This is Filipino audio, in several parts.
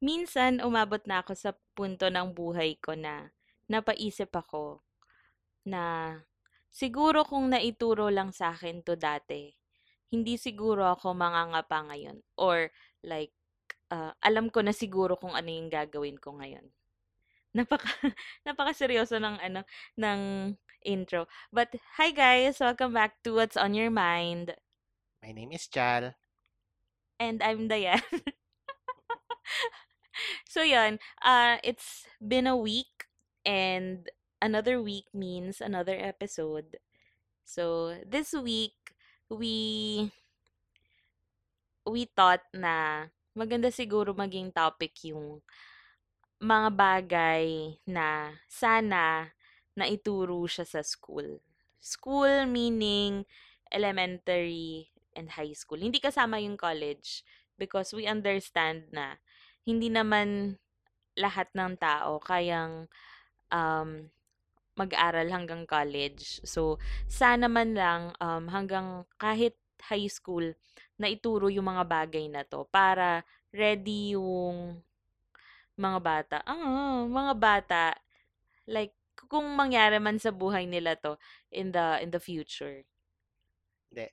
minsan umabot na ako sa punto ng buhay ko na napaisip ako na siguro kung naituro lang sa akin to dati, hindi siguro ako mangangapa ngayon. Or like, uh, alam ko na siguro kung ano yung gagawin ko ngayon. Napaka, napaka seryoso ng ano, ng intro. But, hi guys! Welcome back to What's on Your Mind. My name is Chal. And I'm Dayan. so, yun. Uh, it's been a week and another week means another episode. So, this week, we we thought na maganda siguro maging topic yung mga bagay na sana na ituro siya sa school. School meaning elementary and high school. Hindi kasama yung college because we understand na hindi naman lahat ng tao kayang um, mag-aral hanggang college. So, sana man lang um, hanggang kahit high school na ituro yung mga bagay na to para ready yung mga bata. Ah, mga bata like kung mangyari man sa buhay nila to in the in the future. Hindi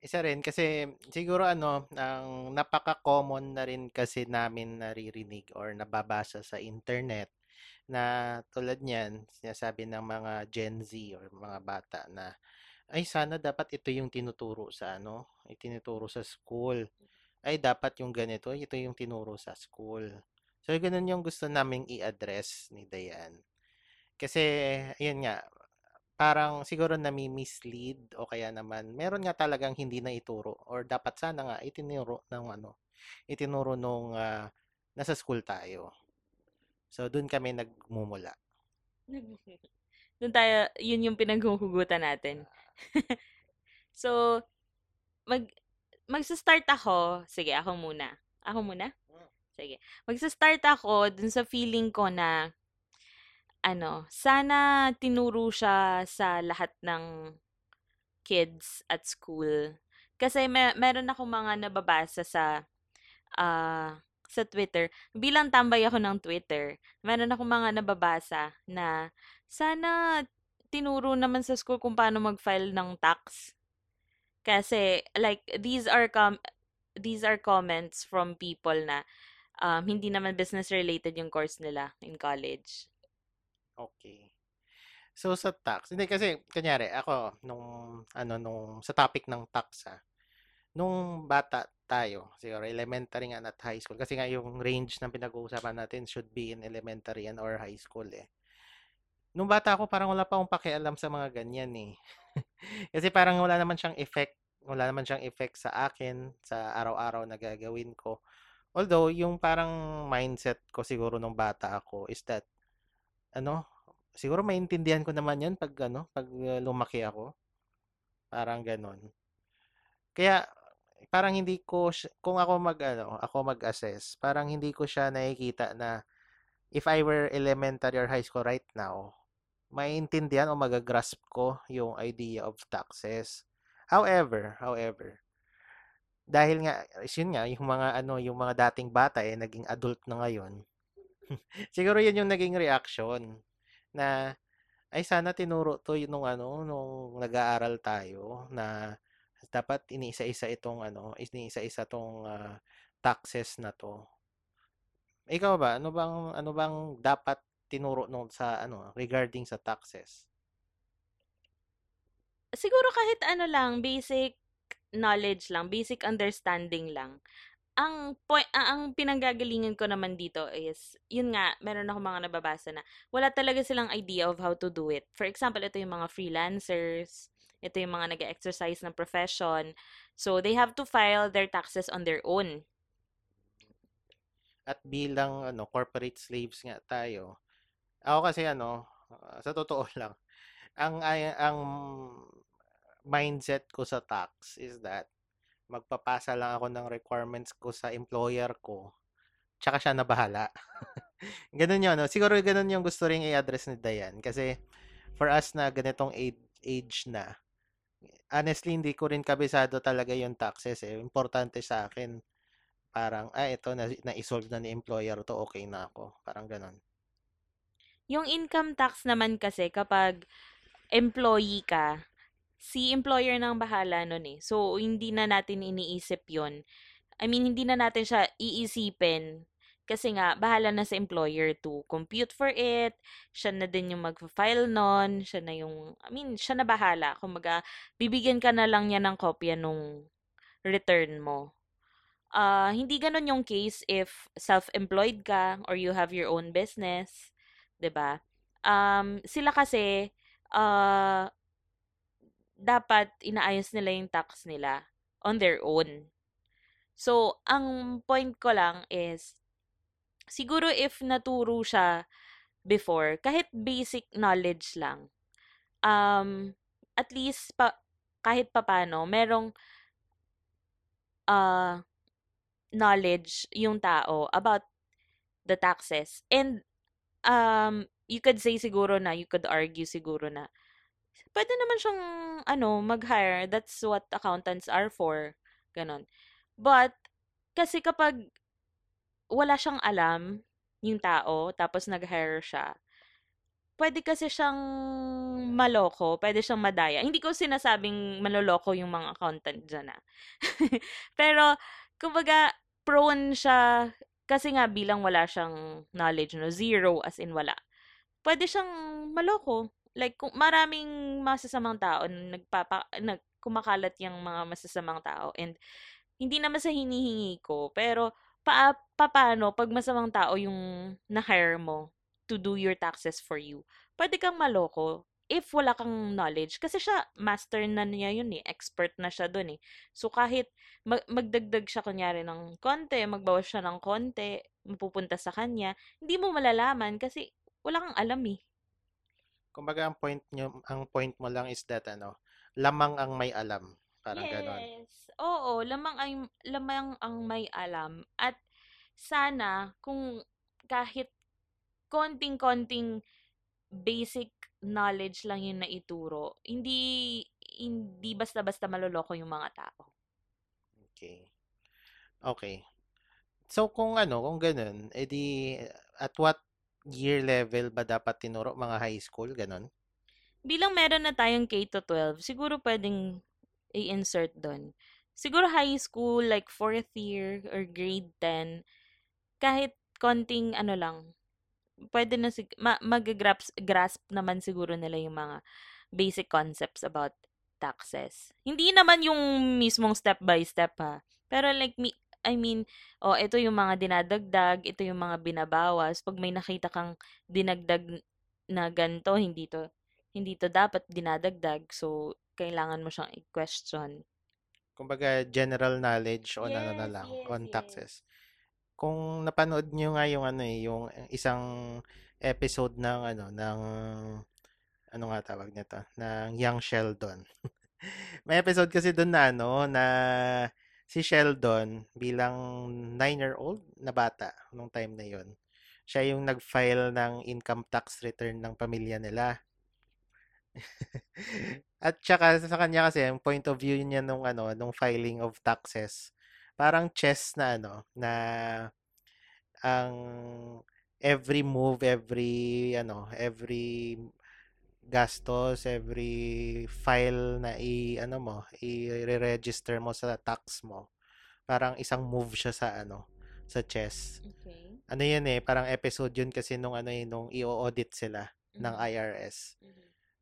isa rin kasi siguro ano, ang napaka-common na rin kasi namin naririnig or nababasa sa internet na tulad niyan, sinasabi ng mga Gen Z or mga bata na ay sana dapat ito yung tinuturo sa ano, itinuturo sa school. Ay dapat yung ganito, ito yung tinuro sa school. So ganun yung gusto naming i-address ni Dayan. Kasi ayun nga, parang siguro nami-mislead o kaya naman meron nga talagang hindi na ituro or dapat sana nga itinuro ng ano itinuro nung uh, nasa school tayo. So doon kami nagmumula. doon tayo yun yung pinaghuhugutan natin. so mag magsa-start ako. Sige, ako muna. Ako muna? Hmm. Sige. Magsa-start ako dun sa feeling ko na ano, sana tinuro siya sa lahat ng kids at school. Kasi may, meron ako mga nababasa sa uh, sa Twitter. Bilang tambay ako ng Twitter, meron ako mga nababasa na sana tinuro naman sa school kung paano mag-file ng tax. Kasi like these are com these are comments from people na um, hindi naman business related yung course nila in college. Okay. So sa tax, hindi kasi kanyari ako nung ano nung sa topic ng tax ha. Nung bata tayo, siguro elementary nga at high school kasi nga yung range ng pinag-uusapan natin should be in elementary and or high school eh. Nung bata ako parang wala pa akong pakialam sa mga ganyan eh. kasi parang wala naman siyang effect, wala naman siyang effect sa akin sa araw-araw na gagawin ko. Although yung parang mindset ko siguro nung bata ako is that ano, siguro maintindihan ko naman 'yun pag ano, pag uh, lumaki ako. Parang gano'n. Kaya parang hindi ko kung ako mag ano, ako mag-assess, parang hindi ko siya nakikita na if I were elementary or high school right now, maintindihan o magagrasp ko yung idea of taxes. However, however, dahil nga, yun nga, yung mga ano, yung mga dating bata eh, naging adult na ngayon, Siguro 'yun yung naging reaction na ay sana tinuro 'to nung ano, nung nag-aaral tayo na dapat iniisa-isa itong ano, iniisa-isa 'tong uh, taxes na 'to. Ikaw ba, ano bang ano bang dapat tinuro nung sa ano regarding sa taxes? Siguro kahit ano lang, basic knowledge lang, basic understanding lang ang point ang pinanggagalingan ko naman dito is yun nga meron ako mga nababasa na wala talaga silang idea of how to do it. For example, ito yung mga freelancers, ito yung mga nag-exercise ng profession. So they have to file their taxes on their own. At bilang ano corporate slaves nga tayo. Ako kasi ano, uh, sa totoo lang, ang ang mindset ko sa tax is that magpapasa lang ako ng requirements ko sa employer ko, tsaka siya na bahala. ganun yun, no? Siguro ganun yung gusto rin i-address ni Dayan. Kasi, for us na ganitong age, na, honestly, hindi ko rin kabisado talaga yung taxes. Eh. Importante sa akin, parang, ah, ito, na, na-solve na ni employer to, okay na ako. Parang ganon. Yung income tax naman kasi kapag employee ka, si employer nang bahala nun eh. So, hindi na natin iniisip yon I mean, hindi na natin siya iisipin kasi nga, bahala na sa employer to compute for it. Siya na din yung mag-file nun. Siya na yung, I mean, siya na bahala. Kumbaga, bibigyan ka na lang niya ng kopya nung return mo. Uh, hindi ganun yung case if self-employed ka or you have your own business. ba? Um, sila kasi uh, dapat inaayos nila yung tax nila on their own. So, ang point ko lang is siguro if naturo siya before, kahit basic knowledge lang, um, at least pa, kahit papano, merong uh, knowledge yung tao about the taxes. And um, you could say siguro na, you could argue siguro na, pwede naman siyang, ano, mag-hire. That's what accountants are for. Ganon. But, kasi kapag wala siyang alam yung tao, tapos nag-hire siya, pwede kasi siyang maloko, pwede siyang madaya. Hindi ko sinasabing maloloko yung mga accountant dyan ah. Pero, kumbaga, prone siya, kasi nga bilang wala siyang knowledge, no? Zero as in wala. Pwede siyang maloko. Like, kung maraming masasamang tao, nagpapa, nag, kumakalat yung mga masasamang tao. And, hindi naman sa hinihingi ko, pero pa, paano pag masamang tao yung na-hire mo to do your taxes for you, pwede kang maloko if wala kang knowledge. Kasi siya, master na niya yun eh. Expert na siya dun eh. So, kahit mag- magdagdag siya kunyari ng konti, magbawas siya ng konti, mapupunta sa kanya, hindi mo malalaman kasi wala kang alam eh. Kumbaga, ang point, nyo, ang point mo lang is that, ano, lamang ang may alam. Parang yes. ganon. Oo, lamang ay lamang ang may alam at sana kung kahit konting-konting basic knowledge lang yung naituro, hindi hindi basta-basta maloloko yung mga tao. Okay. Okay. So kung ano, kung ganun, edi at what year level ba dapat tinuro mga high school, ganun? Bilang meron na tayong K to 12, siguro pwedeng i-insert doon siguro high school, like fourth year or grade 10, kahit konting ano lang, pwede na sig- ma- mag-grasp grasp naman siguro nila yung mga basic concepts about taxes. Hindi naman yung mismong step by step ha. Pero like me, I mean, oh, ito yung mga dinadagdag, ito yung mga binabawas. Pag may nakita kang dinagdag na ganto, hindi to hindi to dapat dinadagdag. So, kailangan mo siyang i-question kumbaga general knowledge on yes, ano na lang, yes, on yes. taxes. Kung napanood niyo nga yung ano eh, yung isang episode ng ano ng ano nga tawag nito, ng Young Sheldon. May episode kasi doon na ano na si Sheldon bilang 9-year-old na bata nung time na yon. Siya yung nag-file ng income tax return ng pamilya nila. At saka sa kanya kasi ang point of view niya nung ano, nung filing of taxes, parang chess na ano, na ang every move, every ano, every gastos, every file na i ano mo, i-register mo sa tax mo. Parang isang move siya sa ano, sa chess. Okay. Ano 'yan eh, parang episode 'yun kasi nung ano eh, nung i-audit sila mm-hmm. ng IRS. Mm-hmm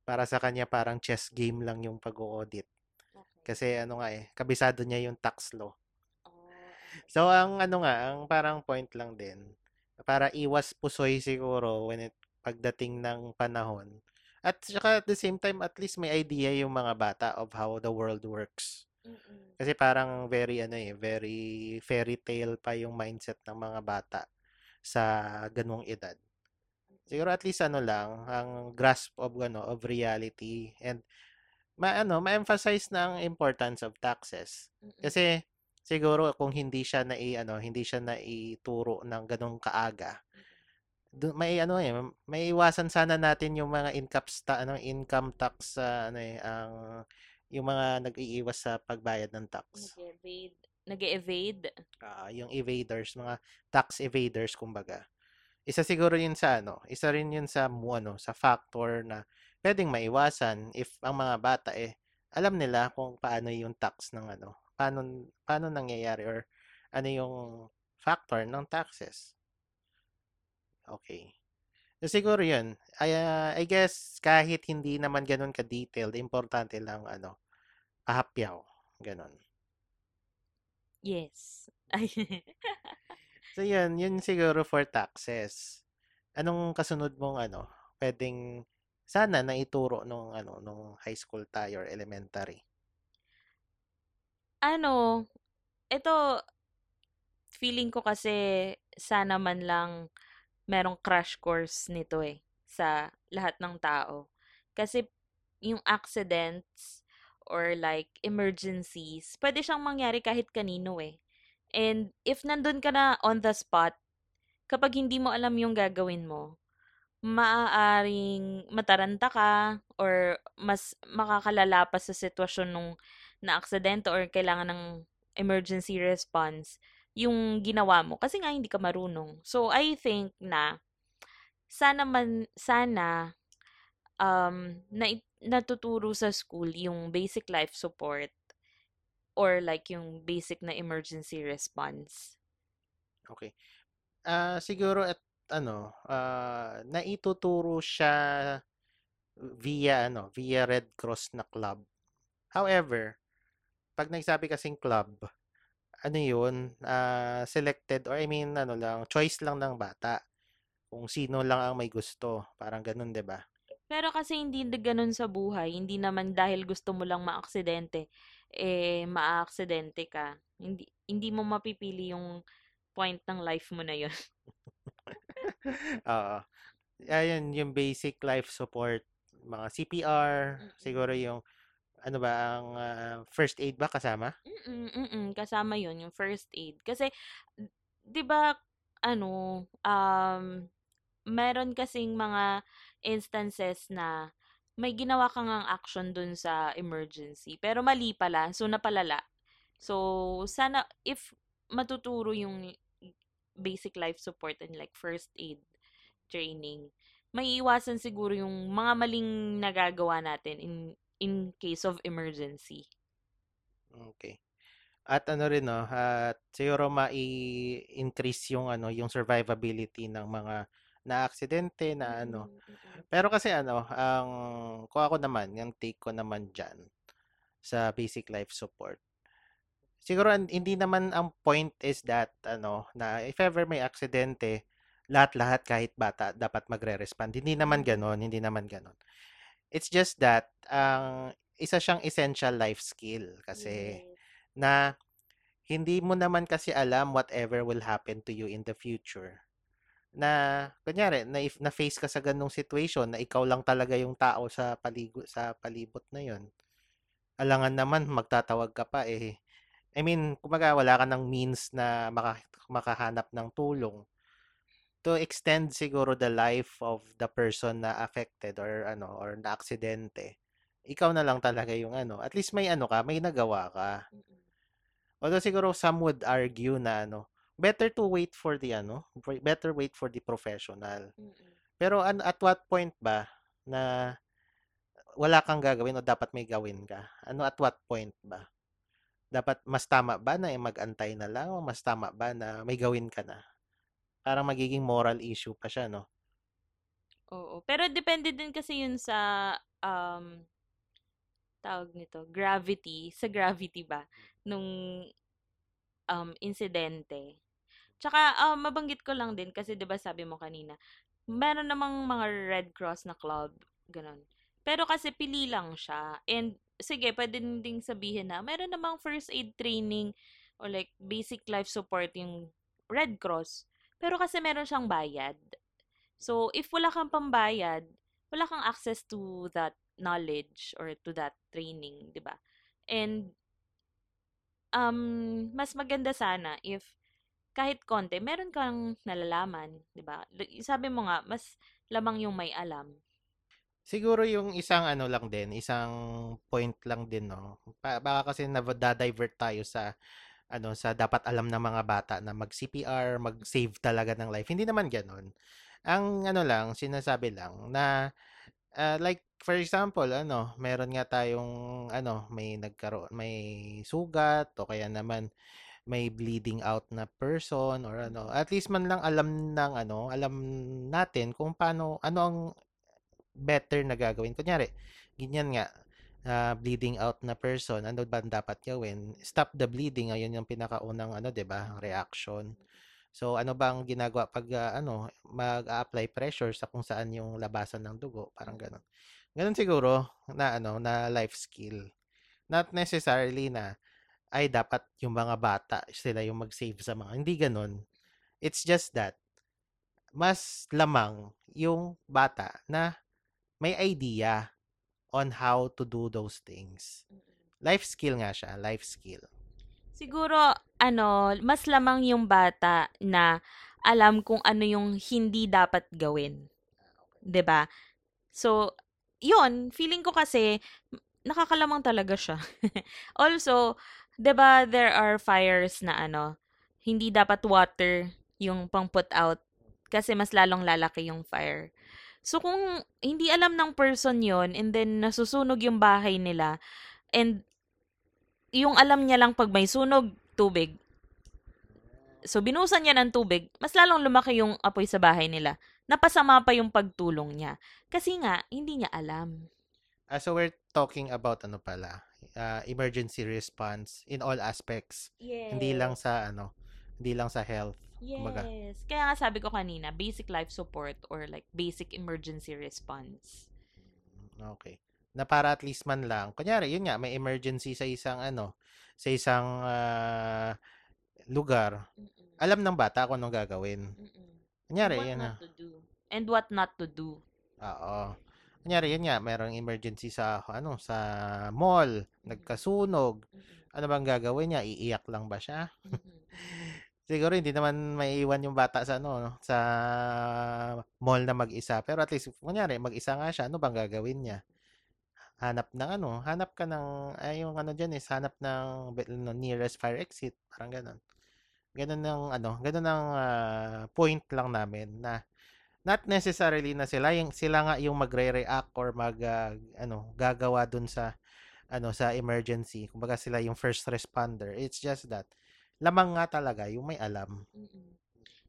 para sa kanya parang chess game lang yung pag-audit. Okay. Kasi ano nga eh, kabisado niya yung tax law. Oh, So ang ano nga, ang parang point lang din para iwas pusoy siguro when it pagdating ng panahon. At saka at the same time at least may idea yung mga bata of how the world works. Mm-mm. Kasi parang very ano eh, very fairy tale pa yung mindset ng mga bata sa ganung edad. Siguro at least ano lang, ang grasp of ano of reality and ma ano, ma-emphasize na ang importance of taxes. Kasi siguro kung hindi siya na i, ano, hindi siya na ituro ng ganong kaaga, may ano eh, may iwasan sana natin yung mga income ta, ano, income tax uh, ano eh, ang yung mga nag-iiwas sa pagbayad ng tax. Nag-evade, nag-evade. Ah, yung evaders, mga tax evaders kumbaga. Isa siguro yun sa ano, isa rin yun sa ano, sa factor na puwedeng maiwasan if ang mga bata, eh, alam nila kung paano yung tax ng ano, paano paano nangyayari or ano yung factor ng taxes. Okay. So, siguro yun. I, ah, I guess kahit hindi naman gano'n ka-detailed, importante lang ano, pahapyaw, gano'n. Yes. So, yun, yun siguro for taxes. Anong kasunod mong ano, puwedeng sana naituro nung ano, nung high school tayo or elementary? Ano, ito feeling ko kasi sana man lang merong crash course nito eh sa lahat ng tao. Kasi yung accidents or like emergencies, pwede siyang mangyari kahit kanino eh. And if nandun ka na on the spot, kapag hindi mo alam yung gagawin mo, maaaring mataranta ka or mas makakalala pa sa sitwasyon nung naaksidente or kailangan ng emergency response yung ginawa mo kasi nga hindi ka marunong. So I think na sana man sana um na natuturo sa school yung basic life support or like yung basic na emergency response. Okay. Ah, siguro at ano, ah, naituturo siya via ano, via Red Cross na club. However, 'pag nagsabi kasing club, ano 'yun, ah, selected or I mean ano lang, choice lang ng bata. Kung sino lang ang may gusto, parang gano'n, 'di ba? Pero kasi hindi na gano'n sa buhay, hindi naman dahil gusto mo lang maaksidente, eh maaaksidente ka. Hindi hindi mo mapipili yung point ng life mo na 'yun. Oo. Ayun, yung basic life support, mga CPR, siguro Mm. yung ano ba ang ah, first aid ba kasama? Mm, mm, kasama 'yun, yung first aid. Kasi 'di ba ano, um, meron kasing mga instances na may ginawa ka ngang action dun sa emergency, pero mali pala, so napalala. So, sana if matuturo yung basic life support and like first aid training, maiiwasan siguro yung mga maling nagagawa natin in in case of emergency. Okay. At ano rin 'no, at siguro mai-increase yung ano, yung survivability ng mga naaksidente na ano. Mm, mm. Pero kasi ano, ang kung ako naman, yung take ko naman diyan sa basic life support. Siguro hindi naman ang point is that ano, na if ever may aksidente, lahat-lahat kahit bata dapat magre-respond. Hindi naman Mm. gano'n, hindi naman gano'n. It's just that ang isa siyang essential life skill kasi Yes. na hindi mo naman kasi alam whatever will happen to you in the future. Na kunyari na if na-face ka sa ganung situation na ikaw lang talaga yung tao sa paligo sa palibot na yon. Alangan naman magtatawag ka pa eh. I mean, kumbaga wala ka ng means na maka, makahanap ng tulong to extend siguro the life of the person na affected or ano or na aksidente. Ikaw na lang talaga yung ano, at least may ano ka, may nagawa ka. Mm, Although siguro some would argue na ano, better to wait for the ano, better wait for the professional. mm. Pero an, at what point ba na wala kang gagawin o dapat may gawin ka? Ano at what point ba? Dapat mas tama ba na eh, mag-antay na lang o mas tama ba na may gawin ka na? Parang magiging moral issue pa siya, no? Oo. Pero depende din kasi yun sa um tawag nito, gravity, sa gravity ba nung um insidente. Tsaka um, mabanggit ko lang din kasi 'di ba sabi mo kanina, meron namang mga Red Cross na club, ganun. Pero kasi pili lang siya. And sige, pwede din ding sabihin na meron namang first aid training or like basic life support yung Red Cross. Pero kasi meron siyang bayad. So, if wala kang pambayad, wala kang access to that knowledge or to that training, 'di ba? And um mas maganda sana if kahit konti meron kang nalalaman, 'di ba? Sabi mo nga mas lamang yung may alam. Siguro yung isang ano lang din, isang point lang din, no? Baka kasi na-divert tayo sa ano sa dapat alam ng mga bata na mag-CPR, mag-save talaga ng life. Hindi naman ganoon. Ang ano lang, sinasabi lang na ah, like for example, ano, meron nga tayong ano, may nagkaroon, may sugat o kaya naman may bleeding out na person or ano. At least man lang alam ng ano, alam natin kung paano ano ang better na gagawin. Kunyari, ganyan nga, ah, bleeding out na person, ano ba dapat gawin? Stop the bleeding, ayun yung pinakaunang ano, 'di ba? Reaction. So ano bang ginagawa pag ah, ano, mag-a-apply pressure sa kung saan yung labasan ng dugo, parang gano'n. Gano'n siguro na ano, na life skill. Not necessarily na ay dapat yung mga bata sila yung mag-save sa mga hindi gano'n. It's just that mas lamang yung bata na may idea on how to do those things. Life skill nga siya, life skill. Siguro, ano, mas lamang yung bata na alam kung ano yung hindi dapat gawin. 'Di ba? So, yun, feeling ko kasi nakakalamang talaga siya. Also, ba there are fires na ano, hindi dapat water yung pang put out kasi mas lalong lalaki yung fire. So kung hindi alam ng person yon and then nasusunog yung bahay nila and yung alam niya lang pag may sunog, tubig. So binusan niya ng tubig, mas lalong lumaki yung apoy sa bahay nila. Napasama pa yung pagtulong niya. Kasi nga, hindi niya alam. Ah, so we're talking about ano pala, ah, emergency response in all aspects. Hindi lang Yes. sa ano, hindi lang sa health. Kumbaga. Yes. Kaya nga sabi ko kanina, basic life support or like basic emergency response. Okay. Na para at least man lang. Kunyari, yun nga, may emergency sa isang ano, sa isang ah, lugar. Mm-mm. Alam ng bata kung anong gagawin. Mm-mm. And Kunyari, what yun na. not to do. And what not to do. Oo. Kunyari, yun nga, merong emergency sa ano, sa mall, nagkasunog. Mm-mm. Ano bang gagawin niya? Iiyak lang ba siya? Siguro hindi naman maiiwan yung bata sa ano, no, sa mall na mag-isa. Pero at least, kunyari, mag-isa nga siya, ano bang gagawin niya? Hanap ng ano, hanap ka ng, ay yung ano dyan is, hanap ng no, nearest fire exit. Parang ganun. Ganun ng ano, ganun ang ah, point lang namin na not necessarily na sila yung sila nga yung magre-react or mag ah, ano, gagawa dun sa ano sa emergency. Kumbaga sila yung first responder. It's just that lamang nga talaga yung may alam. Mm-mm.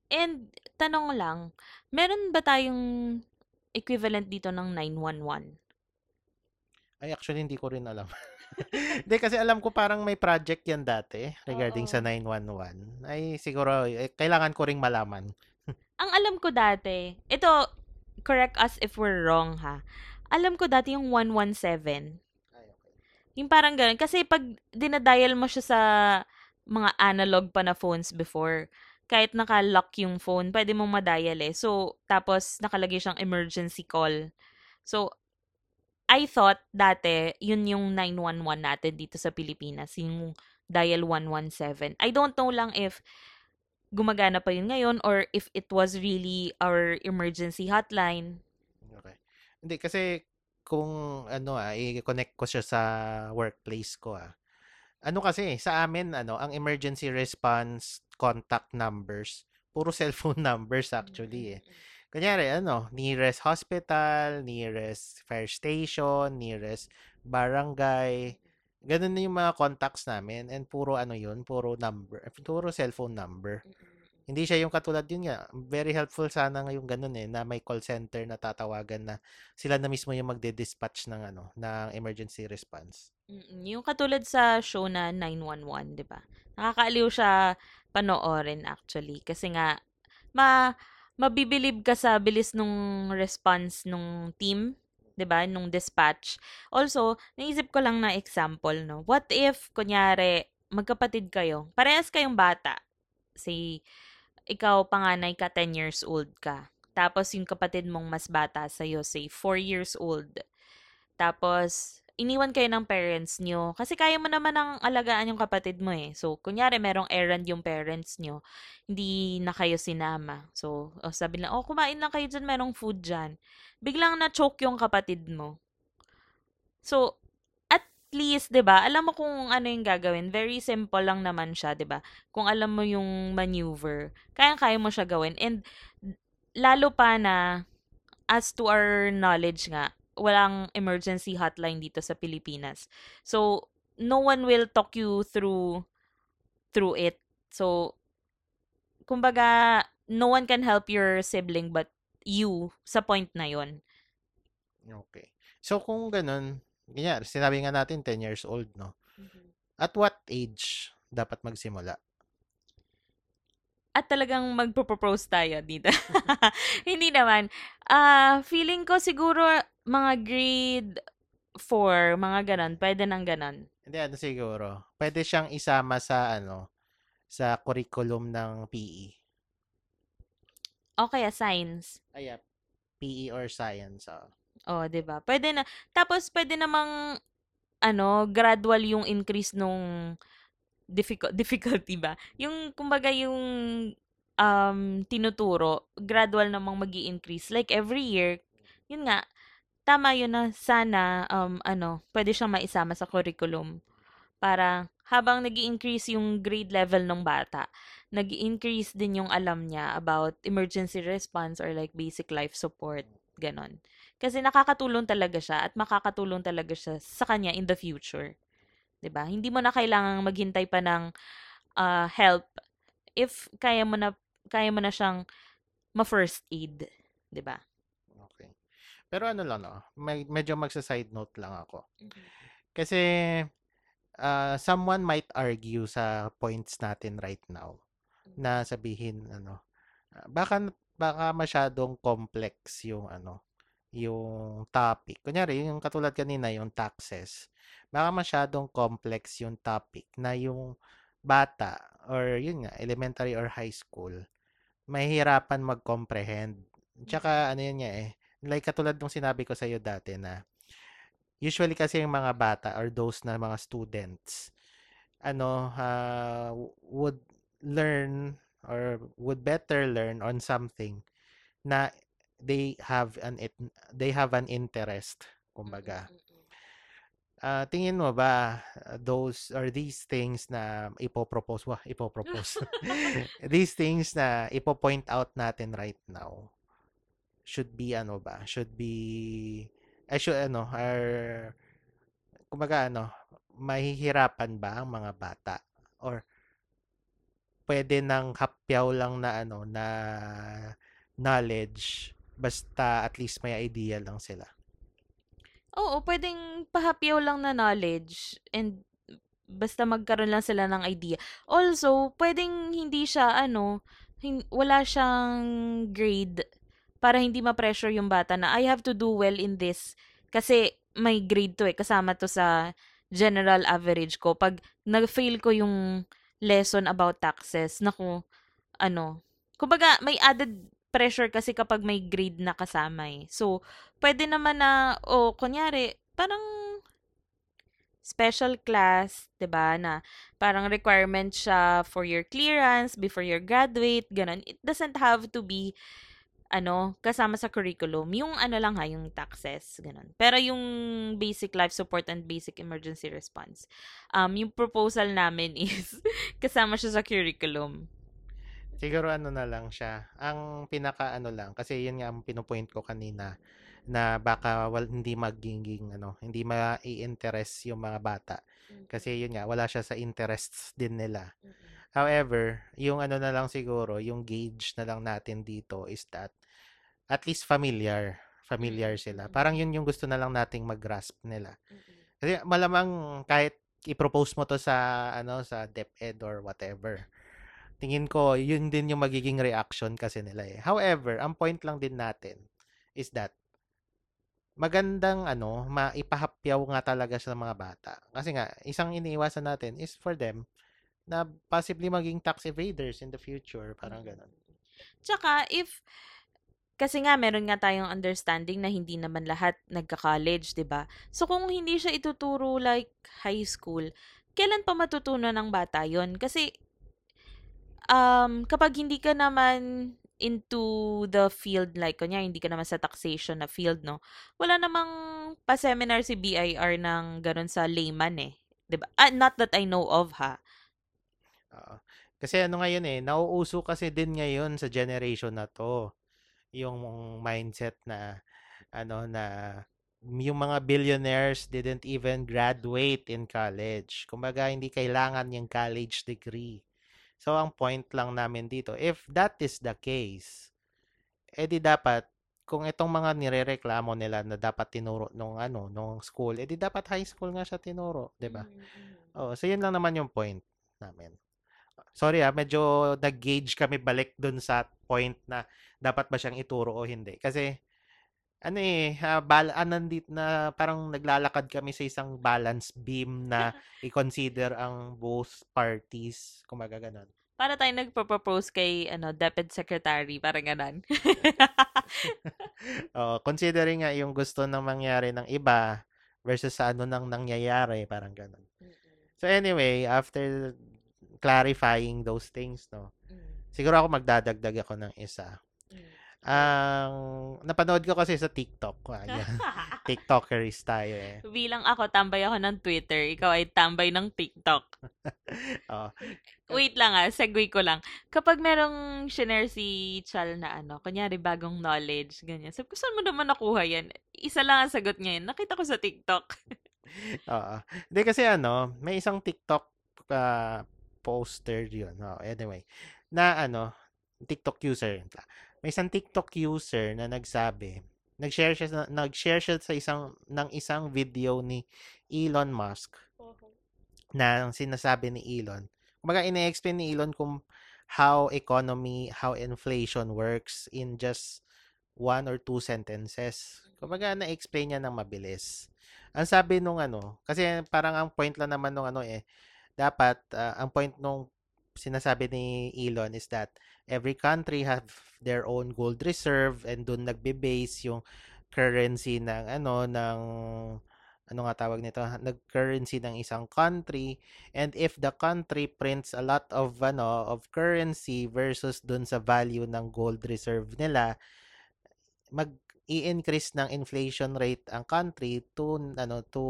And tanong lang, meron ba tayong equivalent dito ng 911? Ay, actually, hindi ko rin alam. Hindi, kasi alam ko parang may project yan dati regarding sa Oo. 911. Ay, siguro, eh, kailangan ko ring malaman. Ang alam ko dati, ito, correct us if we're wrong ha. Alam ko dati yung 117. Ay, okay. Yung parang ganun. Kasi pag dinadial mo siya sa mga analog pa na phones before, kahit naka-lock yung phone, pwede mong madial eh. So, tapos nakalagay siyang emergency call. So, I thought dati, yun yung 911 natin dito sa Pilipinas, yung dial 117. I don't know lang if gumagana pa yun ngayon or if it was really our emergency hotline. Okay. Hindi, kasi kung ano ah, i-connect ko siya sa workplace ko ah. Ano kasi, sa amin, ano, ang emergency response contact numbers, puro cellphone numbers actually eh. Kunyari, ano, nearest hospital, nearest fire station, nearest barangay, ganun na yung mga contacts namin and puro ano yun, puro number, puro cellphone number. Hindi siya yung katulad yun nga. Very helpful sana ngayong ganun eh, na may call center na tatawagan na sila na mismo yung magde-dispatch ng ano, ng emergency response. Mm, Yung katulad sa show na 911, 'di ba? Nakakaaliw siya panoorin actually kasi nga ma mabibilib ka sa bilis nung response nung team, 'di ba? Nung dispatch. Also, naisip ko lang na example, no. What if kunyari magkapatid kayo, parehas kayong bata. Say ikaw panganay ka 10 years old ka. Tapos yung kapatid mong mas bata sa'yo, say 4 years old. Tapos, iniwan kayo ng parents nyo. Kasi kaya mo naman ang alagaan yung kapatid mo eh. So, kunyari, merong errand yung parents nyo. Hindi na kayo sinama. So, oh, sabi na, oh, kumain lang kayo dyan, merong food dyan. Biglang na-choke yung kapatid mo. So, at least, 'di ba? Alam mo kung ano yung gagawin. Very simple lang naman siya, 'di ba? Kung alam mo yung maneuver, kayang-kaya mo siya gawin. And lalo pa na as to our knowledge nga, walang emergency hotline dito sa Pilipinas. So, no one will talk you through through it. So, kumbaga, no one can help your sibling but you sa point na yon. Okay. So, kung ganun, ganyan, sinabi nga natin 10 years old, no? Mm-hmm. At what age dapat magsimula? At talagang magpo-propose tayo dito. Hindi naman. Ah, feeling ko siguro mga grade 4, mga ganon. Pwede nang ganon. Hindi, ano siguro. Pwede siyang isama sa, ano, sa curriculum ng PE. O kaya science. Ay, ah, PE or science. Oh. Oh, 'di ba? Pwede na tapos pwede namang ano, gradual yung increase nung difficult difficulty ba? Yung kumbaga yung um tinuturo, gradual namang magi increase like every year. Yun nga, tama yun na sana um ano, pwede siyang maisama sa curriculum para habang nag increase yung grade level ng bata, nag increase din yung alam niya about emergency response or like basic life support, ganon. Kasi nakakatulong talaga siya at makakatulong talaga siya sa kanya in the future. 'Di ba? Hindi mo na kailangang maghintay pa ng uh, help if kaya mo na kaya mo na siyang ma-first aid, 'di ba? Okay. Pero ano lang no, may, medyo magsa-side note lang ako. Mm-hmm. Kasi uh, someone might argue sa points natin right now na sabihin ano, baka baka masyadong complex yung ano, yung topic. Kunyari, yung katulad kanina, yung taxes. Baka masyadong complex yung topic na yung bata or yun nga, elementary or high school, mahihirapan mag-comprehend. Tsaka ano yun nga eh, like katulad nung sinabi ko sa iyo dati na usually kasi yung mga bata or those na mga students ano uh, would learn or would better learn on something na they have an it, they have an interest kumbaga. uh, tingin mo ba those or these things na ipopropose wa ipopropose these things na ipo-point out natin right now should be ano ba should be I should ano or kumbaga ano mahihirapan ba ang mga bata? Or pwede nang hapyaw lang na ano na knowledge Basta at least may idea lang sila. Oo, pwedeng pahapyaw lang na knowledge and basta magkaroon lang sila ng idea. Also, pwedeng hindi siya ano, hin- wala siyang grade para hindi ma-pressure yung bata na I have to do well in this kasi may grade to eh kasama to sa general average ko. Pag nag-fail ko yung lesson about taxes, naku, ano, kumbaga may added pressure kasi kapag may grade na kasama eh. So, pwede naman na, o oh, kunyari, parang special class, 'di ba, na parang requirement siya for your clearance before you graduate, ganun. It doesn't have to be ano, kasama sa curriculum. Yung ano lang ha, yung taxes, ganun. Pero yung basic life support and basic emergency response, um, yung proposal namin is kasama siya sa curriculum. Siguro ano na lang siya. Ang pinaka ano lang kasi yun nga ang pinopoint ko kanina na baka wal, hindi magiging ano, hindi ma-interest yung mga bata. Kasi yun nga wala siya sa interests din nila. However, yung ano na lang siguro, yung gauge na lang natin dito is that at least familiar, familiar sila. Parang yun yung gusto na lang nating mag-grasp nila. Kasi malamang kahit i-propose mo to sa ano sa DepEd or whatever tingin ko, yun din yung magiging reaction kasi nila eh. However, ang point lang din natin is that magandang ano, maipahapyaw nga talaga sa mga bata. Kasi nga, isang iniiwasan natin is for them na possibly maging tax evaders in the future. Parang ganun. Tsaka, if kasi nga meron nga tayong understanding na hindi naman lahat nagka-college, 'di ba? So kung hindi siya ituturo like high school, kailan pa matutunan ng bata 'yon? Kasi um, kapag hindi ka naman into the field like kunya hindi ka naman sa taxation na field no wala namang pa-seminar si BIR ng ganun sa layman eh 'di ba ah, not that I know of ha Oo. Kasi ano ngayon eh, nauuso kasi din ngayon sa generation na to yung mindset na ano na yung mga billionaires didn't even graduate in college. Kumbaga hindi kailangan yung college degree. So ang point lang namin dito, if that is the case, edi dapat kung itong mga nirereklamo nila na dapat tinuro nung ano, nung school, edi dapat high school nga siya tinuro, 'di ba? Mm-hmm. Oh, so yun lang naman yung point namin. Sorry ah, medyo nag-gauge kami balik dun sa point na dapat ba siyang ituro o hindi. Kasi ano eh, uh, bal uh, nandit na parang naglalakad kami sa isang balance beam na i-consider ang both parties, kumaga ganun. Para tayo nagpo-propose kay ano, DepEd Secretary, parang ganun. oh, considering nga yung gusto nang mangyari ng iba versus sa ano nang nangyayari, parang ganun. So anyway, after clarifying those things, no. Mm. Siguro ako magdadagdag ako ng isa. Ang napanood ko kasi sa TikTok. Ayan. TikTokeries tayo eh. Bilang ako, tambay ako ng Twitter. Ikaw ay tambay ng TikTok. oh. Wait lang ah, segue ko lang. Kapag merong share si Chal na ano, kunyari bagong knowledge, ganyan. Sabi ko, saan mo naman nakuha yan? Isa lang ang sagot ngayon. Nakita ko sa TikTok. Oo. Hindi kasi ano, may isang TikTok uh, poster yun. Oh, anyway, na ano, TikTok user may isang TikTok user na nagsabi, nag-share siya nag-share siya sa isang ng isang video ni Elon Musk. Okay. Na sinasabi ni Elon. Kumbaga ine-explain ni Elon kung how economy, how inflation works in just one or two sentences. Kumbaga na-explain niya ng mabilis. Ang sabi nung ano, kasi parang ang point lang naman nung ano eh, dapat uh, ang point nung sinasabi ni Elon is that every country have their own gold reserve and doon nagbe-base yung currency ng ano ng ano nga tawag nito nag-currency ng isang country. And if the country prints a lot of ano of currency versus doon sa value ng gold reserve nila mag i-increase ng inflation rate ang country to ano to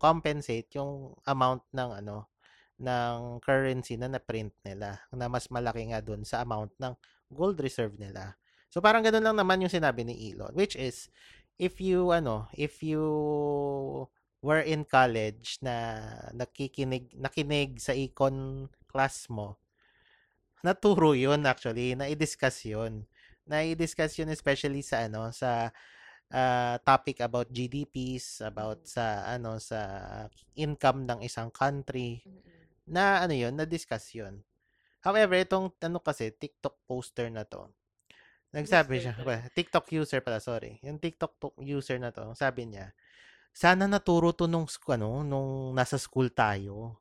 compensate yung amount ng ano ng currency na na-print nila na mas malaki nga dun sa amount ng gold reserve nila. So parang ganoon lang naman yung sinabi ni Elon which is if you ano, if you were in college na nakikinig nakinig sa econ class mo, naturo yun actually, na i-discuss yun. Na i-discuss yun especially sa ano, sa uh, topic about GDPs, about sa ano sa income ng isang country. Na ano yun, na-discuss yun. However, itong ano kasi, TikTok poster na to, nagsabi siya, well, TikTok user pala, sorry. Yung TikTok user na to, sabi niya, sana naturo to nung, ano, nung nasa school tayo.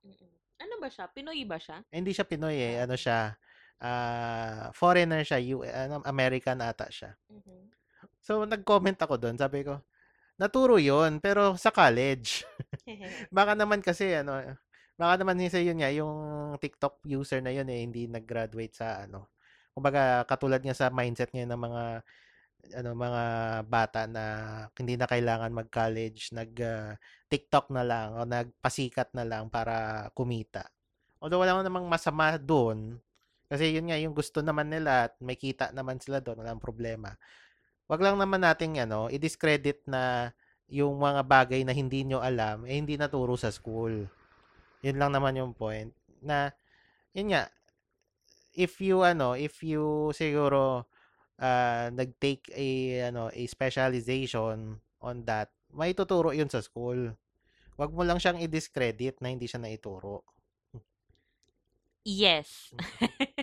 Ano ba siya? Pinoy ba siya? Eh, hindi siya Pinoy eh. Ano siya? Uh, foreigner siya. U- ano, American ata siya. Mm-hmm. So, nag-comment ako doon. Sabi ko, naturo yon pero sa college. Baka naman kasi, ano, Baka naman isa yun nga, yung TikTok user na yun eh, hindi nag-graduate sa ano. Kumbaga, katulad nga sa mindset ngayon ng mga ano mga bata na hindi na kailangan mag-college, nag uh, TikTok na lang o nagpasikat na lang para kumita. Although wala namang masama doon kasi yun nga yung gusto naman nila at may kita naman sila doon, walang problema. Wag lang naman nating ano, i-discredit na yung mga bagay na hindi nyo alam eh hindi naturo sa school. Yun lang naman yung point na yun nga if you ano, if you siguro uh, nag-take a ano, a specialization on that, may tuturo yun sa school. Wag mo lang siyang i-discredit na hindi siya naituro. Yes.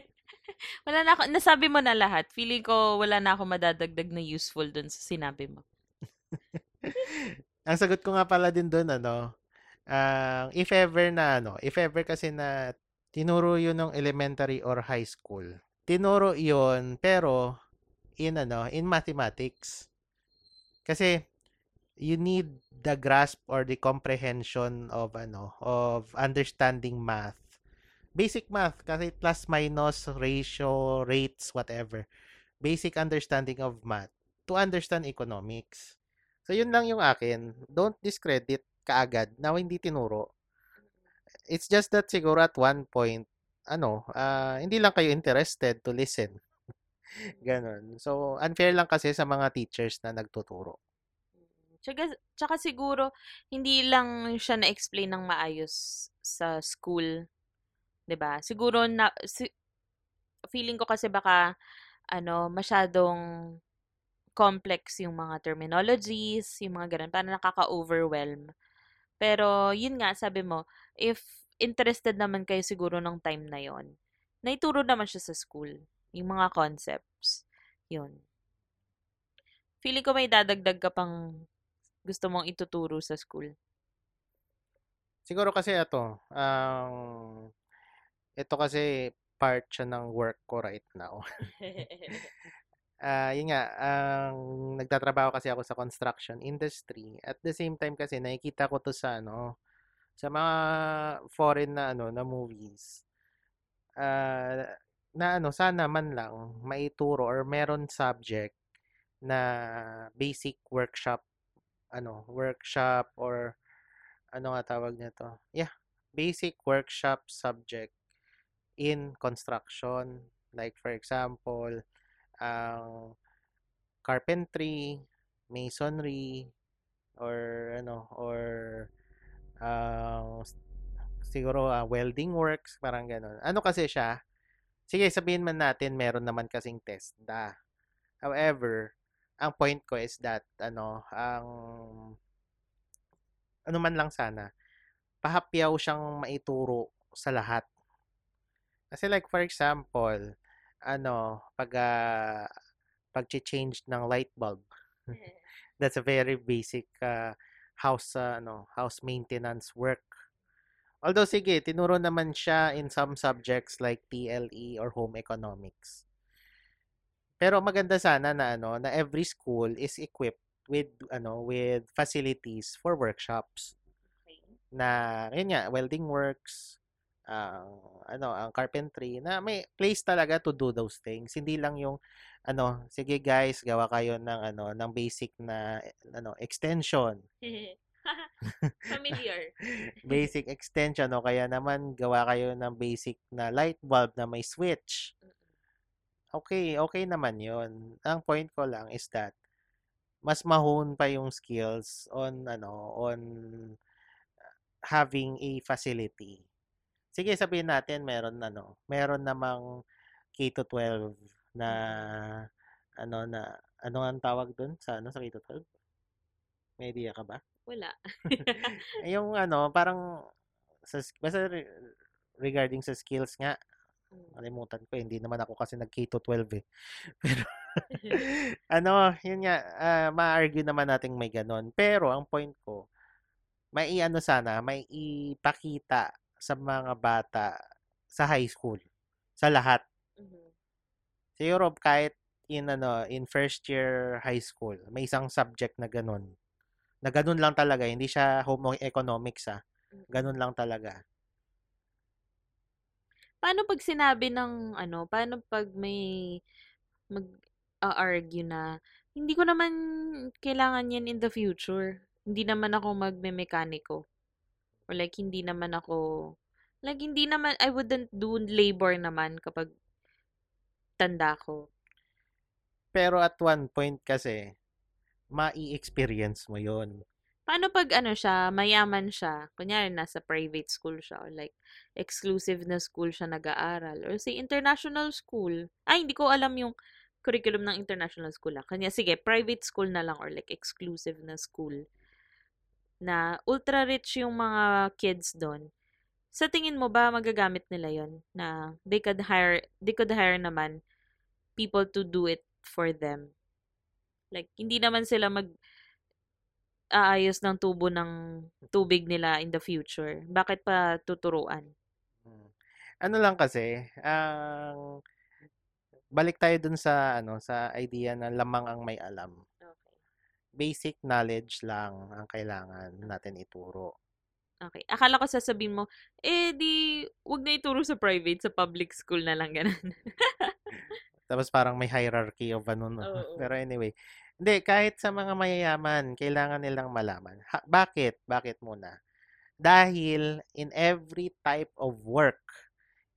wala na ako, nasabi mo na lahat. Feeling ko wala na ako madadagdag na useful dun sa sinabi mo. Ang sagot ko nga pala din dun, ano, uh, if ever na ano, if ever kasi na tinuro yun ng elementary or high school. Tinuro yun pero in ano, in mathematics. Kasi you need the grasp or the comprehension of ano, of understanding math. Basic math kasi plus minus ratio, rates, whatever. basic understanding of math to understand economics. So, yun lang yung akin. Don't discredit kaagad na hindi tinuro. It's just that siguro at one point, ano, ah, hindi lang kayo interested to listen. Ganon. So, unfair lang kasi sa mga teachers na nagtuturo. Tsaka, tsaka siguro, hindi lang siya na-explain ng maayos sa school. 'Di ba? Siguro, na, si, feeling ko kasi baka, ano, masyadong complex yung mga terminologies, yung mga ganun, parang nakaka-overwhelm. Pero, yun nga, sabi mo, if interested naman kayo siguro ng time na yon naituro naman siya sa school. Yung mga concepts. Yun. Feeling ko may dadagdag ka pang gusto mong ituturo sa school. Siguro kasi ito, ang ito kasi part siya ng work ko right now. Ah, yun nga, ang nagtatrabaho kasi ako sa construction industry. At the same time kasi nakikita ko to sa ano, sa mga foreign na ano na movies. Ah, na ano, sana man lang maituro or meron subject na basic workshop ano, workshop or ano nga tawag nito? Yeah, basic workshop subject in construction. Like for example, ang carpentry, masonry, or ano, or uh, siguro uh, welding works, parang ganun. Ano kasi siya? Sige, sabihin man natin meron naman kasing test da. However, ang point ko is that ano, ang ano man lang sana, pahapyaw siyang maituro sa lahat. Kasi like for example, ano, pag uh, pag-change ng light bulb. That's a very basic uh, house uh, ano, house maintenance work. Although sige, tinuro naman siya in some subjects like TLE or home economics. Pero maganda sana na ano, na every school is equipped with ano, with facilities for workshops. Okay. Na yun nga, welding works, ang ano, ang carpentry na may place talaga to do those things. Hindi lang yung ano, sige guys, gawa kayo ng ano, ng basic na ano, extension. Familiar. basic extension o kaya naman gawa kayo ng basic na light bulb na may switch. Okay, okay naman 'yon. Ang point ko lang is that mas mahon pa yung skills on ano, on having a facility sige sabihin natin meron ano, meron namang K to 12 na ano na ano ang tawag doon sa ano sa K to 12? May idea ka ba? Wala. yung ano, parang sa basta regarding sa skills nga hmm. Kalimutan ko, hindi naman ako kasi nag K to 12 eh. Pero ano, yun nga, uh, ma-argue naman nating may ganon. Pero ang point ko, may ano sana, may ipakita sa mga bata sa high school. Sa lahat. Mm-hmm. Sa Europe, kahit in, ano, in first year high school, may isang subject na ganun. Na ganun lang talaga. Hindi siya home economics, ah. Ganun lang talaga. Paano pag sinabi ng ano, paano pag may mag argue na hindi ko naman kailangan yan in the future. Hindi naman ako magme-mekaniko. Or like, hindi naman ako, like, hindi naman, I wouldn't do labor naman kapag tanda ko. Pero at one point kasi, ma-experience mo yon Paano pag ano siya, mayaman siya, kunyari nasa private school siya, or like exclusive na school siya nag-aaral, or say international school. Ay, hindi ko alam yung curriculum ng international school lang. Kanya, sige, private school na lang or like exclusive na school na ultra rich yung mga kids doon, sa tingin mo ba magagamit nila yon na they could hire they could hire naman people to do it for them. Like hindi naman sila mag aayos ng tubo ng tubig nila in the future. Bakit pa tuturuan? Hmm. ano lang kasi ang uh, balik tayo dun sa ano sa idea na lamang ang may alam basic knowledge lang ang kailangan natin ituro. Okay. Akala ko sasabihin mo, eh di, wag na ituro sa private, sa public school na lang ganun. Tapos parang may hierarchy of ano, no? Oo. Pero anyway, hindi, kahit sa mga mayayaman, kailangan nilang malaman. Ha, bakit? Bakit muna? Dahil in every type of work,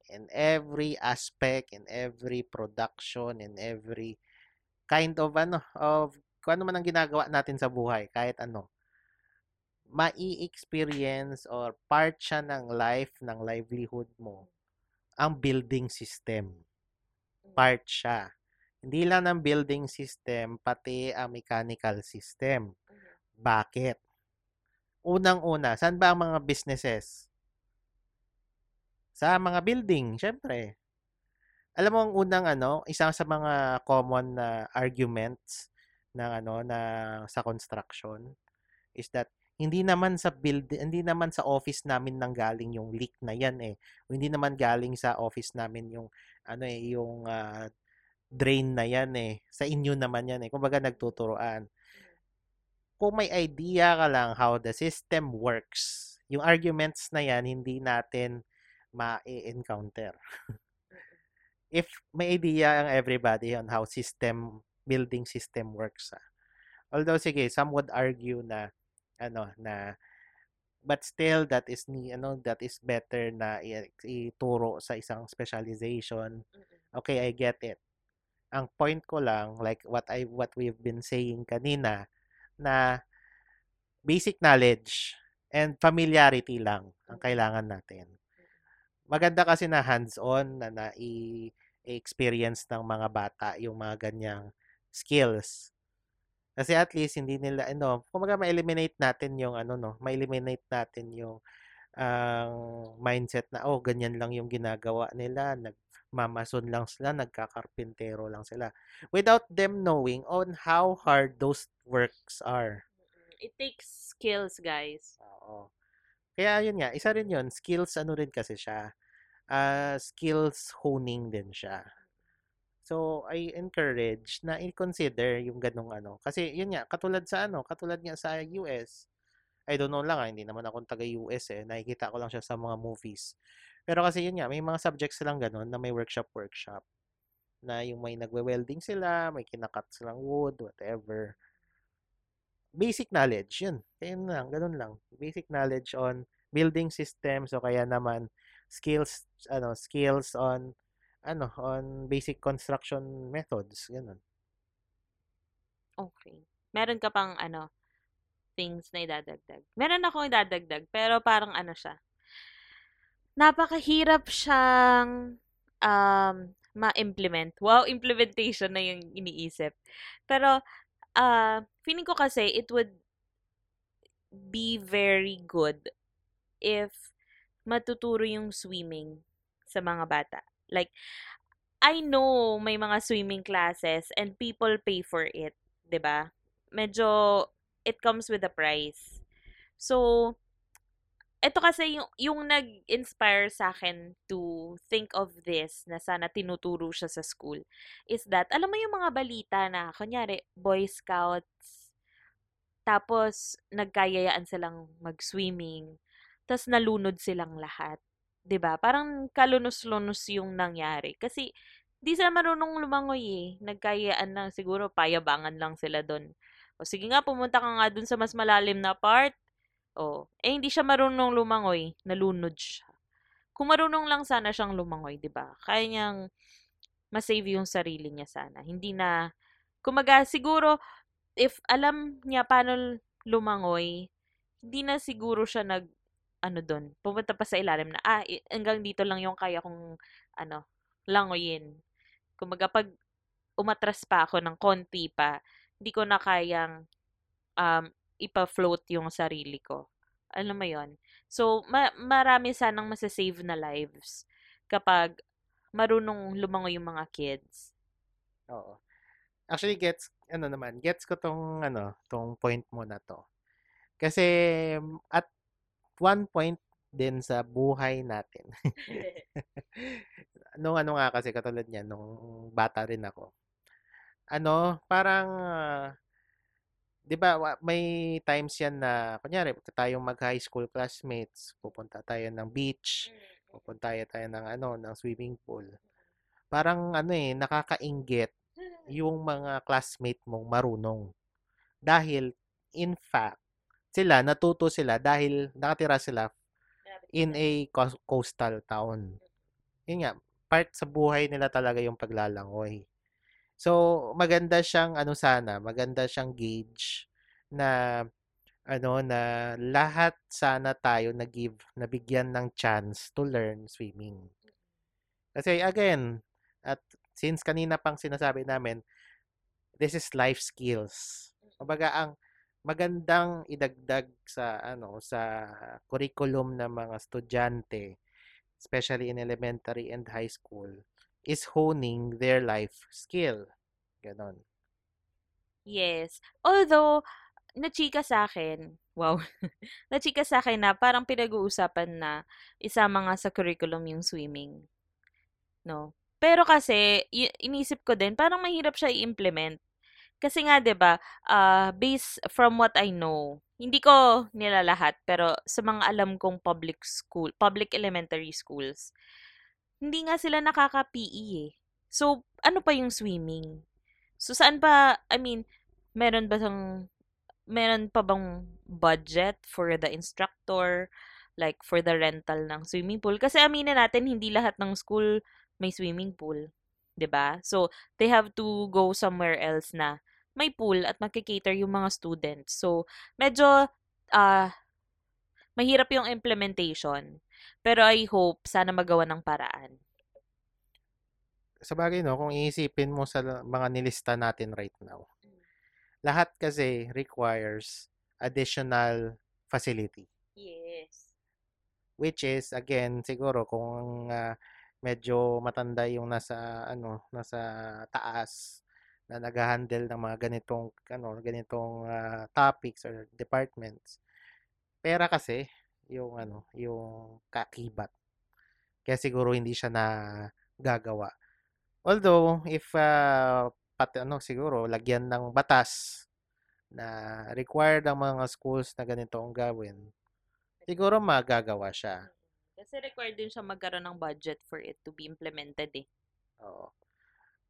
in every aspect, in every production, in every kind of ano, of kung ano man ang ginagawa natin sa buhay, kahit ano, mai-experience or part siya ng life, ng livelihood mo, ang building system. Part siya. Hindi lang ng building system, pati ang mechanical system. Bakit? Unang-una, saan ba ang mga businesses? Sa mga building, syempre. Alam mo ang unang ano, isang sa mga common na arguments ng ano na sa construction is that hindi naman sa build hindi naman sa office namin nang galing yung leak na yan eh. O hindi naman galing sa office namin yung ano eh yung ah, drain na yan eh. Sa inyo naman yan eh. Kumbaga nagtuturoan. Kung may idea ka lang how the system works, yung arguments na yan hindi natin ma-encounter. If may idea ang everybody on how system building system works. ah. Although sige, some would argue na ano na but still that is ni ano that is better na ituro sa isang specialization. Okay, I get it. Ang point ko lang like what I what we've been saying kanina na basic knowledge and familiarity lang ang kailangan natin. Maganda kasi na hands-on na na i- experience ng mga bata yung mga ganyang skills. Kasi at least hindi nila ano, kumbaga ma-eliminate natin yung ano no, ma-eliminate natin yung ang mindset na oh ganyan lang yung ginagawa nila, nagmamason lang sila, nagkakarpintero lang sila. Without them knowing on how hard those works are. It takes skills, guys. Oo. Kaya yun nga, isa rin yun, skills ano rin kasi siya. ah skills honing din siya. So, I encourage na i-consider yung ganong ano. Kasi, yun nga, katulad sa ano, katulad nga sa US. I don't know lang ah, hindi naman ako taga-US eh. Nakikita ko lang siya sa mga movies. Pero kasi yun nga, may mga subjects silang ganon na may workshop-workshop. Na yung may nagwe-welding sila, may kinakat silang wood, whatever. Basic knowledge, yun. Kaya yun lang, ganun lang. Basic knowledge on building systems o kaya naman skills, ano, skills on ano, on basic construction methods, ganun. Okay. Meron ka pang ano, things na idadagdag. Meron akong idadagdag, pero parang ano siya. Napakahirap siyang um, ma-implement. Wow, implementation na yung iniisip. Pero, uh, feeling ko kasi it would be very good if matuturo yung swimming sa mga bata. Like, I know may mga swimming classes and people pay for it, 'di ba? Medyo it comes with a price. So, ito kasi yung, yung nag-inspire sa akin to think of this na sana tinuturo siya sa school is that, alam mo yung mga balita na, kunyari, Boy Scouts, tapos nagkayayaan silang mag-swimming, tapos nalunod silang lahat. 'Di ba? Parang kalunos-lunos yung nangyari. Kasi, di sila marunong lumangoy eh. Nagkayaan lang, siguro payabangan lang sila doon. O sige nga, pumunta ka nga doon sa mas malalim na part. O, eh hindi siya marunong lumangoy, nalunod siya. Kung marunong lang sana siyang lumangoy, 'di ba? Kaya niyang ma-save yung sarili niya sana. Hindi na kumaga siguro if alam niya paano lumangoy, hindi na siguro siya nag ano doon, pumunta pa sa ilalim na, ah, hanggang dito lang yung kaya kong, ano, langoyin. Kumaga, pag umatras pa ako ng konti pa, hindi ko na kayang um, ipa-float yung sarili ko. Alam mo yon So, ma- marami sanang masasave na lives kapag marunong lumangoy yung mga kids. Oo. Actually, gets, ano naman, gets ko tong, ano, tong point mo na to. Kasi, at one point din sa buhay natin. nung ano nga kasi katulad niya, nung bata rin ako. Ano, parang, uh, di ba, may times yan na, kunyari, tayong mag-high school classmates, pupunta tayo ng beach, pupunta tayo ng ano, ng swimming pool. parang ano eh, nakakainggit yung mga classmate mong marunong. Dahil, in fact, sila, natuto sila dahil nakatira sila in a coastal town. Yun nga, part sa buhay nila talaga yung paglalangoy. So, maganda siyang ano sana, maganda siyang gauge na ano na lahat sana tayo na-give, nabigyan ng chance to learn swimming. Kasi again, at since kanina pang sinasabi namin, this is life skills. Kumbaga ang magandang idagdag sa ano sa curriculum ng mga estudyante, especially in elementary and high school, is honing their life skill. Ganon. Yes. Although, nachika sa akin, wow, nachika sa akin na parang pinag-uusapan na isama nga sa curriculum yung swimming. No? Pero kasi, y- inisip ko din, parang mahirap siya i-implement. Kasi nga, 'di ba, ah, based from what I know, hindi ko nila lahat, pero sa mga alam kong public school, public elementary schools, hindi nga sila nakaka-PE eh. So, ano pa yung swimming? So, saan pa, I mean, meron ba sang, meron pa bang budget for the instructor, like for the rental ng swimming pool? Kasi aminin natin, hindi lahat ng school may swimming pool. ba? So, they have to go somewhere else na may pool at magkikater yung mga students. So, medyo ah mahirap yung implementation. Pero I hope sana magawa ng paraan. Sa bagay, no, kung iisipin mo sa mga nilista natin right now, lahat kasi requires additional facility. Yes. Which is, again, siguro kung ah, medyo matanda yung nasa, ano, nasa taas na nag-handle ng mga ganitong, ano, ganitong ah, topics or departments. Pera kasi, yung, ano, yung kakibat. Kaya siguro hindi siya na gagawa. Although, if uh, pati ano siguro lagyan ng batas na required ang mga schools na ganito ang gawin, siguro magagawa siya. Kasi required din siya magkaroon ng budget for it to be implemented eh. Oo.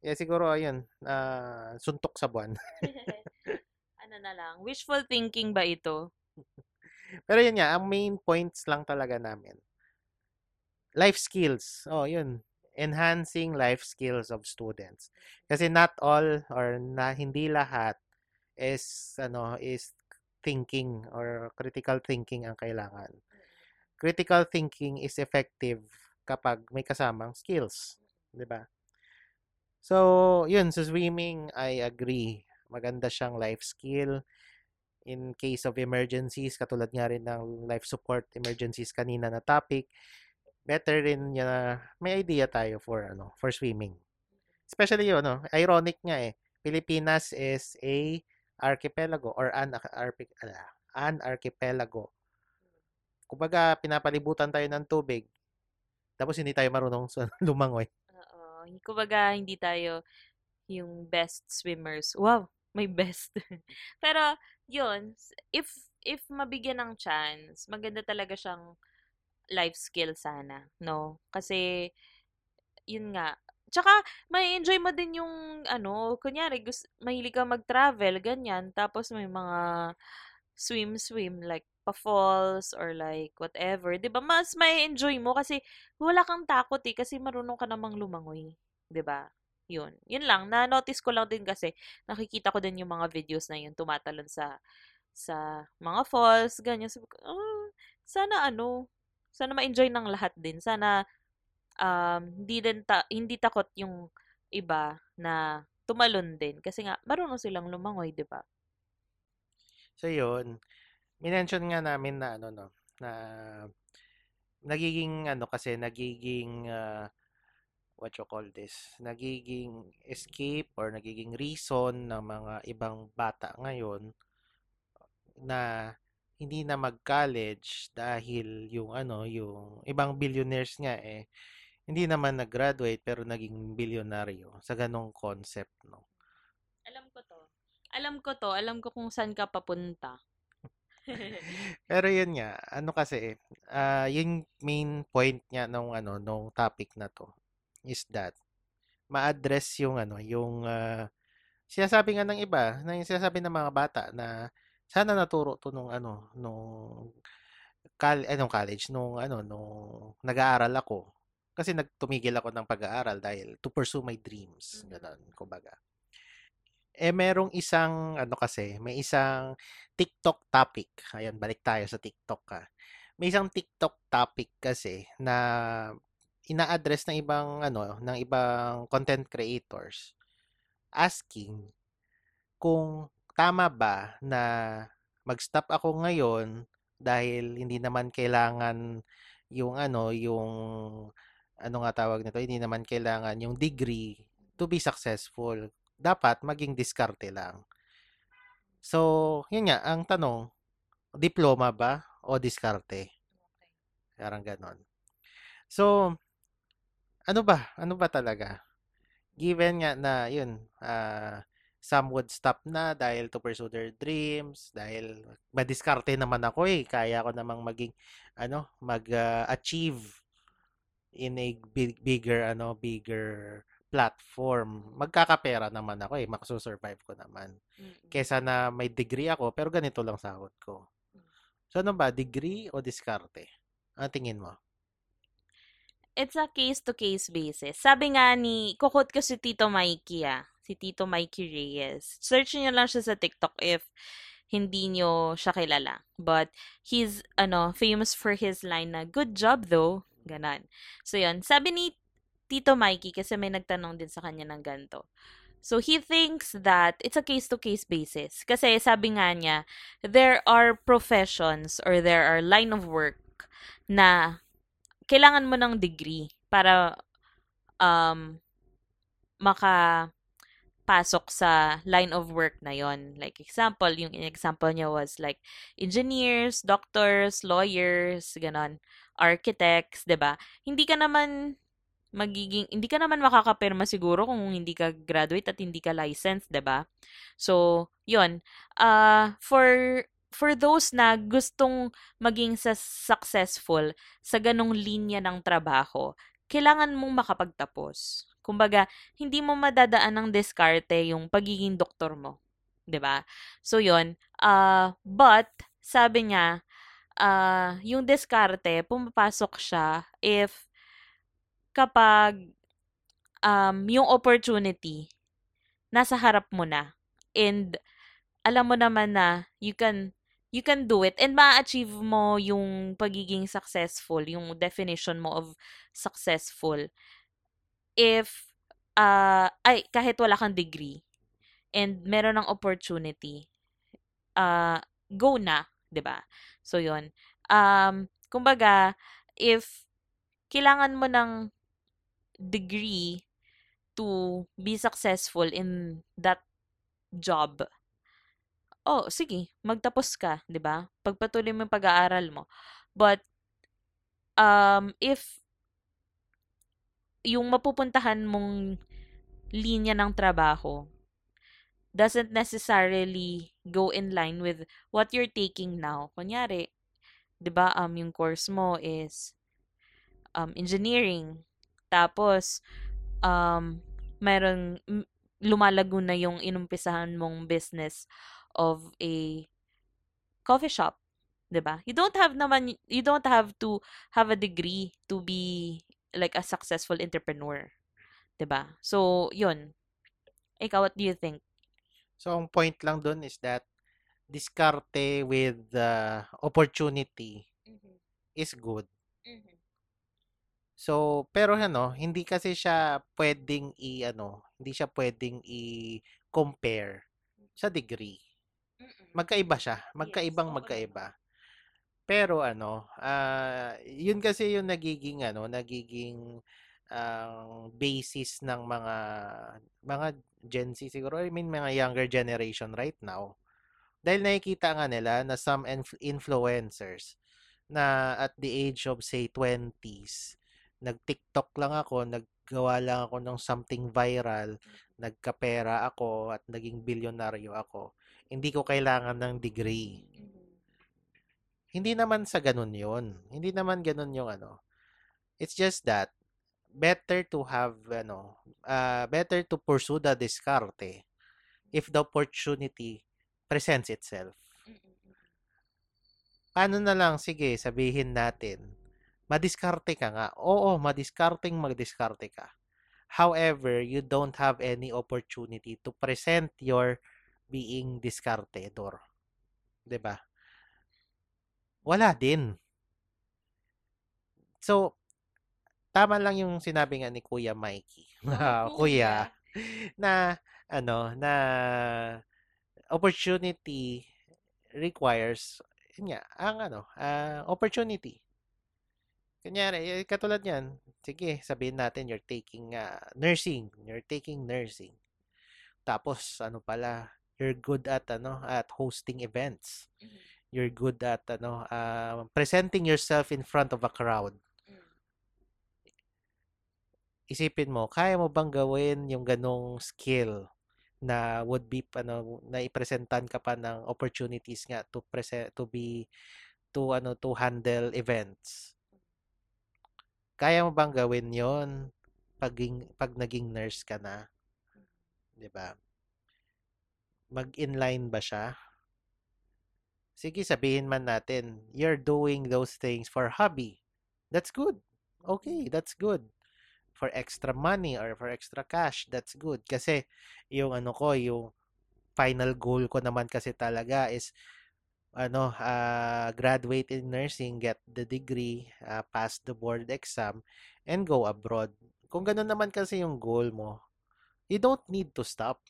Yeah, siguro ayun, ah, suntok sa buwan. ano na lang, wishful thinking ba ito? Pero yun nga, ang main points lang talaga namin. Life skills. Oh, yun. Enhancing life skills of students. Kasi not all or na hindi lahat is ano is thinking or critical thinking ang kailangan. Critical thinking is effective kapag may kasamang skills, 'di ba? So, yun sa swimming, I agree. Maganda siyang life skill in case of emergencies, katulad nga rin ng life support emergencies kanina na topic, better rin na may idea tayo for ano, for swimming. Especially yun, no? ironic nga eh. Pilipinas is a archipelago or an, ala, an archipelago. Kumbaga, pinapalibutan tayo ng tubig. Tapos hindi tayo marunong lumangoy. Oo. Kumbaga, hindi tayo yung best swimmers. Wow, may best. Pero, yun, if if mabigyan ng chance, maganda talaga siyang life skill sana, no? Kasi, yun nga. Tsaka, may enjoy mo din yung, ano, kunyari, gusto, mahilig ka mag-travel, ganyan. Tapos, may mga swim-swim, like, pa-falls or like whatever. 'Di ba Mas may enjoy mo kasi wala kang takot eh, kasi marunong ka namang lumangoy. 'Di ba Yun. Yun lang. Na-notice ko lang din kasi nakikita ko din yung mga videos na yun tumatalon sa sa mga falls, ganyan. Sabi ko, "Ah, sana ano, sana ma-enjoy ng lahat din. Sana um, hindi din ta- hindi takot yung iba na tumalon din kasi nga marunong silang lumangoy, 'di ba? So, yun. Minention nga namin na ano, no, na nagiging ano kasi nagiging ah, what you call this nagiging escape or nagiging reason ng mga ibang bata ngayon na hindi na mag-college dahil yung ano yung ibang billionaires nga eh hindi naman nag-graduate pero naging bilyonaryo sa ganong concept no Alam ko to. Alam ko to. Alam ko kung saan ka papunta. pero yun nga ano kasi ah yung main point niya nung ano nung topic na to is that ma-address yung ano, yung ah, sinasabi nga ng iba, na yung sinasabi ng mga bata na sana naturo to nung ano, nung kal eh, nung college, nung ano, nung nag-aaral ako. Kasi nagtumigil ako ng pag-aaral dahil to pursue my dreams, Mhm. gano'n, kumbaga. Eh, merong isang ano kasi, may isang TikTok topic. Ayan, balik tayo sa TikTok ka. May isang TikTok topic kasi na ina-address ng ibang ano, ng ibang content creators asking kung tama ba na mag-stop ako ngayon dahil hindi naman kailangan yung ano, yung ano nga tawag nito, hindi naman kailangan yung degree to be successful. Dapat maging diskarte lang. So, yun nga, ang tanong, diploma ba o diskarte? Parang ganon. So, ano ba? Ano ba talaga? Given nga na yun, ah, some would stop na dahil to pursue their dreams, dahil madiskarte naman ako eh. Kaya ko namang maging, ano, mag-achieve in a big, bigger, ano, bigger platform. Magkakapera naman ako eh. Makasusurvive ko naman. Mm-mm. Kesa na may degree ako, pero ganito lang sahod ko. So, ano ba? Degree o diskarte? Ang tingin mo? It's a case-to-case basis. Sabi nga ni, kukot ko si Tito Mikey ah. Si Tito Mikey Reyes. Search niyo lang siya sa TikTok if hindi niyo siya kilala. But he's ano, famous for his line na good job though. Ganon. So yun, sabi ni Tito Mikey kasi may nagtanong din sa kanya ng ganito. So he thinks that it's a case-to-case basis. Kasi sabi nga niya, there are professions or there are line of work na kailangan mo ng degree para um, makapasok sa line of work na yon. Like example, yung example niya was like engineers, doctors, lawyers, ganon, architects, 'di ba? Hindi ka naman magiging hindi ka naman makakapirma siguro kung hindi ka graduate at hindi ka licensed, 'di ba? So, 'yon. Uh, for for those na gustong maging successful sa ganong linya ng trabaho, kailangan mong makapagtapos. Kumbaga, hindi mo madadaan ng diskarte yung pagiging doktor mo, 'di ba? So 'yon. Uh, but sabi niya, uh, yung diskarte pumapasok siya if kapag um, yung opportunity nasa harap mo na and alam mo naman na you can you can do it and ma-achieve mo yung pagiging successful, yung definition mo of successful if uh, ay kahit wala kang degree and meron ng opportunity, uh, go na, 'di ba? So 'yon. Um kumbaga if kailangan mo ng degree to be successful in that job, oh, sige, magtapos ka, 'di ba? Pagpatuloy mo yung pag-aaral mo. But um if yung mapupuntahan mong linya ng trabaho doesn't necessarily go in line with what you're taking now. Kunyari, 'di ba, um yung course mo is um engineering. Tapos um meron lumalago na yung inumpisahan mong business of a coffee shop, 'di ba? You don't have naman you don't have to have a degree to be like a successful entrepreneur, 'di ba? So, 'yun. Ikaw, what do you think? So, ang point lang dun is that diskarte with the opportunity Mhm. is good. Mhm. So, pero ano, hindi kasi siya pwedeng i ano, hindi siya pwedeng i-compare sa degree. Magkaiba siya, magkaibang magkaiba. Pero ano, ah, yun kasi yung nagiging ano, nagiging ang basis ng mga mga Gen Z siguro, I mean mga younger generation right now. Dahil nakikita nga nila na some inf- influencers na at the age of say 20s, nag-TikTok lang ako, naggawa lang ako ng something viral, nagkapera ako at naging bilyonaryo ako. Hindi ko kailangan ng degree. Mhm. Hindi naman sa ganun yun. Hindi naman ganun yung ano. It's just that, better to have ano, uh, better to pursue the diskarte if the opportunity presents itself. Paano na lang, sige, sabihin natin, madiskarte ka nga. Oo, madiskarteng magdiskarte ka. However, you don't have any opportunity to present your being diskartedor. 'Di ba? Wala din. So, tama lang yung sinabi nga ni Kuya Mikey. Oh, Kuya, na ano, na opportunity requires yun nga, ang ano, ah, opportunity. Kunyari, eh, katulad yan, sige, sabihin natin you're taking ah, nursing, you're taking nursing. Tapos ano pala, you're good at ano, at hosting events. Mhm. You're good at ano, ah, presenting yourself in front of a crowd. Mm. Isipin mo, kaya mo bang gawin yung ganong skill na would be ano na ipresentan ka pa ng opportunities nga to present to be to ano to handle events. Kaya mo bang gawin 'yon pag pag naging nurse ka na, 'di ba? Mag-inline ba siya? Sige, sabihin man natin, you're doing those things for hobby. That's good. Okay, that's good. For extra money or for extra cash, that's good. Kasi yung ano ko, yung final goal ko naman kasi talaga is ano, uh, graduate in nursing, get the degree, uh, pass the board exam, and go abroad. Kung ganun naman kasi yung goal mo, you don't need to stop.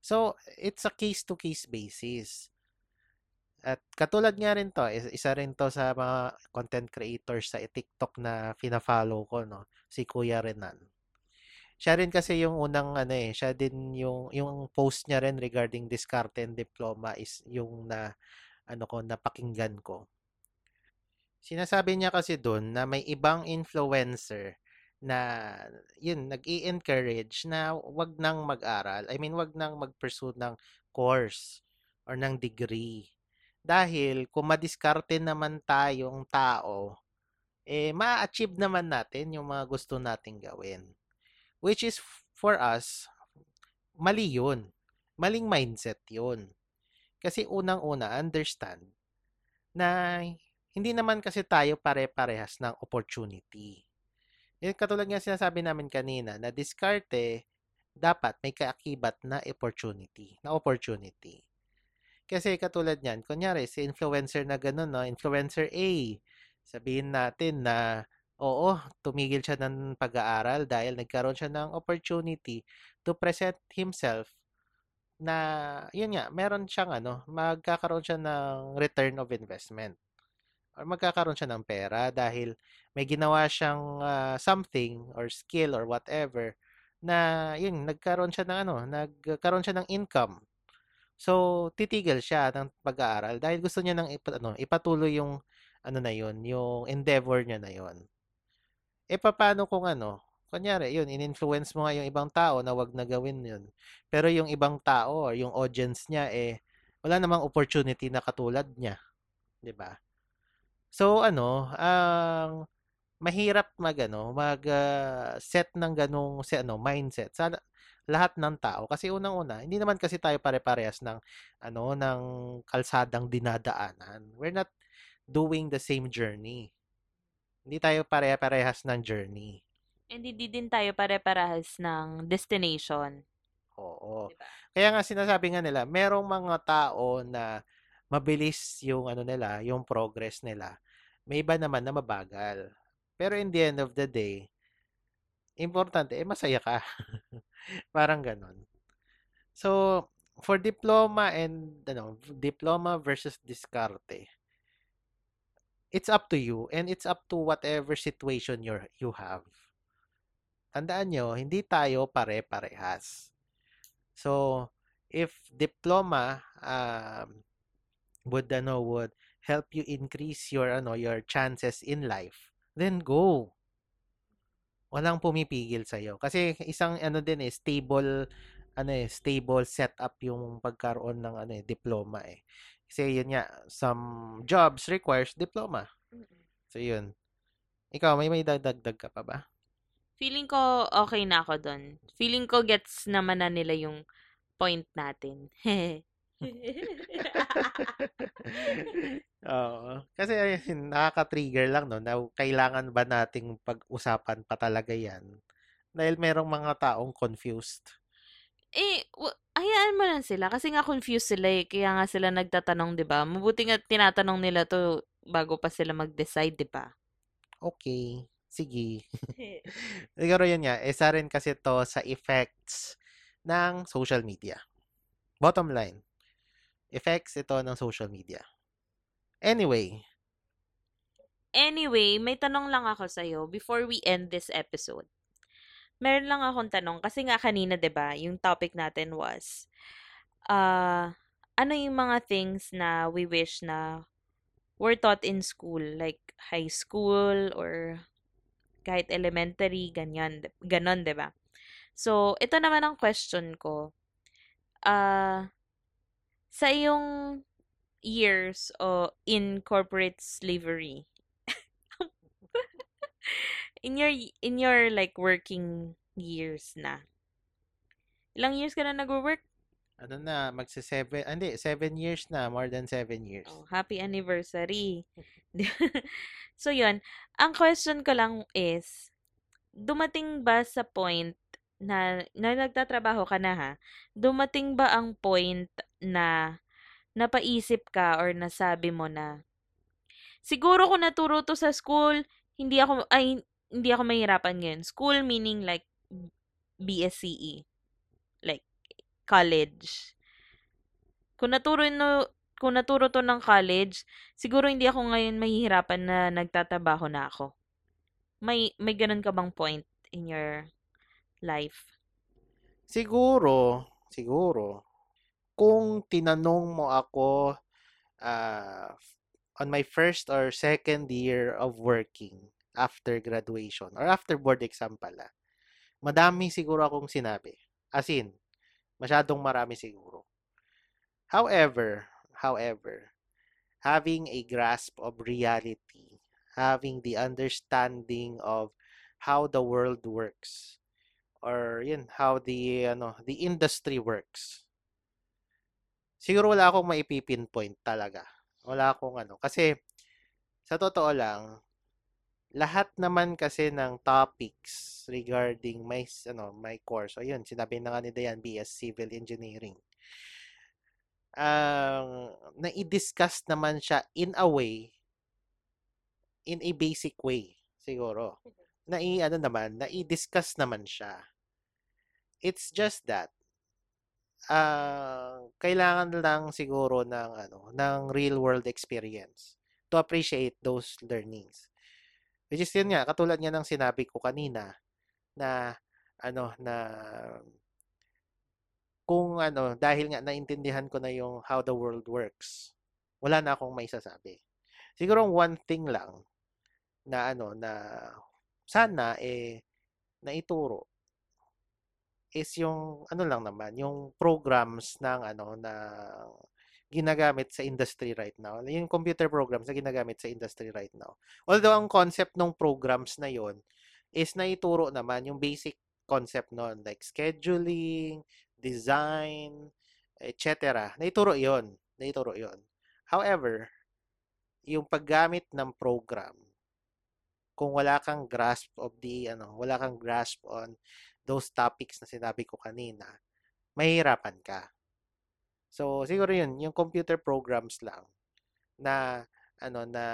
So, it's a case-to-case basis. At katulad nga rin to, isa rin to sa mga content creators sa TikTok na fina-follow ko, no? Si Kuya Renan. Siya rin kasi yung unang ano eh, siya din yung yung post niya rin regarding diskarte and diploma is yung na ano ko napakinggan ko. Sinasabi niya kasi doon na may ibang influencer na yun nag-i-encourage na wag nang mag-aral. I mean, wag nang mag-pursue ng course or ng degree. Dahil kung madiskarte naman tayong tao, eh ma-achieve naman natin yung mga gusto nating gawin. Which is for us, mali yun. Maling mindset yun. Kasi unang-una, understand na hindi naman kasi tayo pare-parehas ng opportunity. Yung katulad nga sinasabi namin kanina, na diskarte, dapat may kaakibat na opportunity. Na opportunity. Kasi katulad niyan, kunyari, si influencer na ganun, no? influencer A, sabihin natin na, oo, tumigil siya ng pag-aaral dahil nagkaroon siya ng opportunity to present himself na, yun nga, meron siyang, ano, magkakaroon siya ng return of investment or magkakaroon siya ng pera dahil may ginawa siyang uh, something or skill or whatever na yun nagkaroon siya ng ano nagkaroon siya ng income. So titigil siya ng pag-aaral dahil gusto niya nang ipa, ano, ipatuloy yung ano na yun yung endeavor niya na yun e paano kung ano kunyari yun in-influence mo nga yung ibang tao na wag na gawin yun pero yung ibang tao yung audience niya eh wala namang opportunity na katulad niya ba So ano, ang mahirap mag-ano, mag-set ng ganong si ano, mindset sa lahat ng tao kasi unang-una, hindi naman kasi tayo pare-parehas ng ano, ng kalsadang dinadaanan. We're not doing the same journey. Hindi tayo pare-parehas ng journey. And hindi din tayo pare-parehas ng destination. Oo. Diba? Kaya nga sinasabi nga nila, merong mga tao na mabilis yung ano nila, yung progress nila. May iba naman na mabagal. Pero in the end of the day, importante, eh, masaya ka. Parang ganon. So, for diploma and, ano, diploma versus diskarte, it's up to you and it's up to whatever situation you you have. Tandaan nyo, hindi tayo pare-parehas. So, if diploma um, would ano would help you increase your ano your chances in life, then go. Walang pumipigil sa iyo kasi isang ano din eh stable ano eh stable setup yung pagkaroon ng ano eh diploma eh. Kasi yun nga some jobs requires diploma. So yun. Ikaw, may may dadagdag ka pa ba? Feeling ko okay na ako doon. Feeling ko gets naman na nila yung point natin. Oo. Kasi ayun, nakaka-trigger lang no na kailangan ba nating pag-usapan pa talaga 'yan? Dahil merong mga taong confused. Eh, wa- hayaan mo lang sila kasi nga confused sila eh. Kaya nga sila nagtatanong, 'di ba? Mabuti nga tinatanong nila to bago pa sila mag-decide, 'di ba? Okay, sige. Siguro yun nga, isa rin kasi to sa effects ng social media. Bottom line, effects ito ng social media. Anyway, Anyway, may tanong lang ako sa'yo before we end this episode. Meron lang akong tanong kasi nga kanina 'di ba, yung topic natin was uh, ano yung mga things na we wish na were taught in school like high school or kahit elementary ganyan ganon 'di ba? So, ito naman ang question ko. Ah, sa iyong years o in corporate slavery, in your in your like working years na. Ilang years ka na nagwo-work? ano na, magse-seven, ah, hindi, seven years na, more than seven years. Oh, happy anniversary. so, yun. Ang question ko lang is, dumating ba sa point na, na nagtatrabaho ka na ha, dumating ba ang point na napaisip ka or nasabi mo na, siguro kung naturo to sa school, hindi ako, ay, hindi ako mahirapan ngayon. School meaning like BSCE. Like, college. Kung naturo no, kung naturo to ng college, siguro hindi ako ngayon mahihirapan na nagtatabaho na ako. May may ganun ka bang point in your life? Siguro, siguro, kung tinanong mo ako ah, on my first or second year of working after graduation or after board exam pala, madami siguro akong sinabi. As in, masyadong marami siguro. However, however, having a grasp of reality, having the understanding of how the world works, or yun, how the, ano, the industry works, siguro wala akong maipipinpoint talaga. Wala akong ano. Kasi, sa totoo lang, lahat naman kasi ng topics regarding my, ano, my course, o yun, sinabi na nga ni Dayan, BS Civil Engineering, ang na-discuss naman siya in a way, in a basic way, siguro. Na ano naman, na-discuss naman siya. It's just that, ah kailangan lang siguro ng ano, ng real world experience to appreciate those learnings. Which is yun nga, katulad nga ng sinabi ko kanina na ano na kung ano dahil nga naintindihan ko na yung how the world works, wala na akong maisasabi. Siguro one thing lang na ano na sana eh naituro is yung ano lang naman, yung programs ng ano na ginagamit sa industry right now. Yung computer programs na ginagamit sa industry right now. Although ang concept ng programs na yon is naituro naman yung basic concept nun like scheduling, design, etc. Naituro yon, naituro yon. However, yung paggamit ng program kung wala kang grasp of the ano, wala kang grasp on those topics na sinabi ko kanina, mahihirapan ka. So, siguro yun, yung computer programs lang na ano na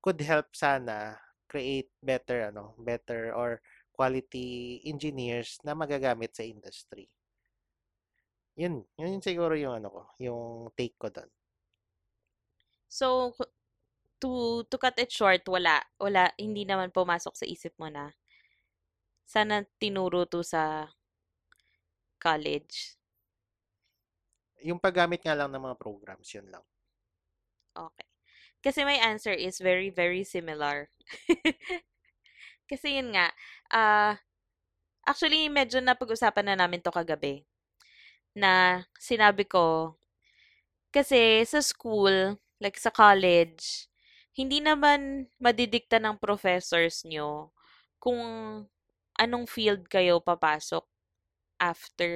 could help sana create better ano, better or quality engineers na magagamit sa industry. Yun, yun siguro yung ano ko, yung take ko doon. So, to to cut it short, wala wala hindi naman pumasok sa isip mo na sana tinuro to sa college. Yung paggamit nga lang ng mga programs, yun lang. Okay. Kasi my answer is very very similar. Kasi yun nga, ah actually medyo napag-usapan na namin to kagabi na sinabi ko kasi sa school, like sa college, hindi naman madidikta ng professors nyo kung anong field kayo papasok after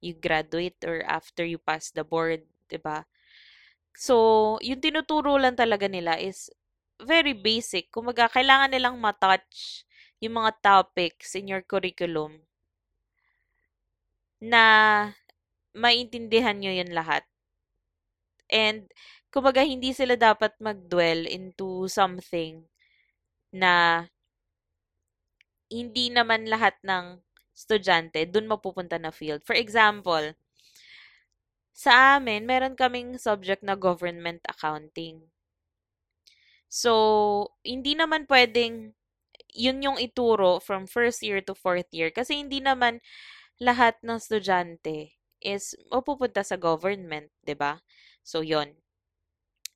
you graduate or after you pass the board, 'di ba? So, yung tinuturo lang talaga nila is very basic. Kumaga, kailangan nilang matouch yung mga topics in your curriculum na maintindihan nyo yun lahat. And, kumbaga, hindi sila dapat mag-dwell into something na hindi naman lahat ng estudyante dun mapupunta na field. For example, sa amin, meron kaming subject na government accounting. So, hindi naman pwedeng yun yung ituro from first year to fourth year kasi hindi naman lahat ng estudyante is mapupunta sa government, 'di ba? So, yon.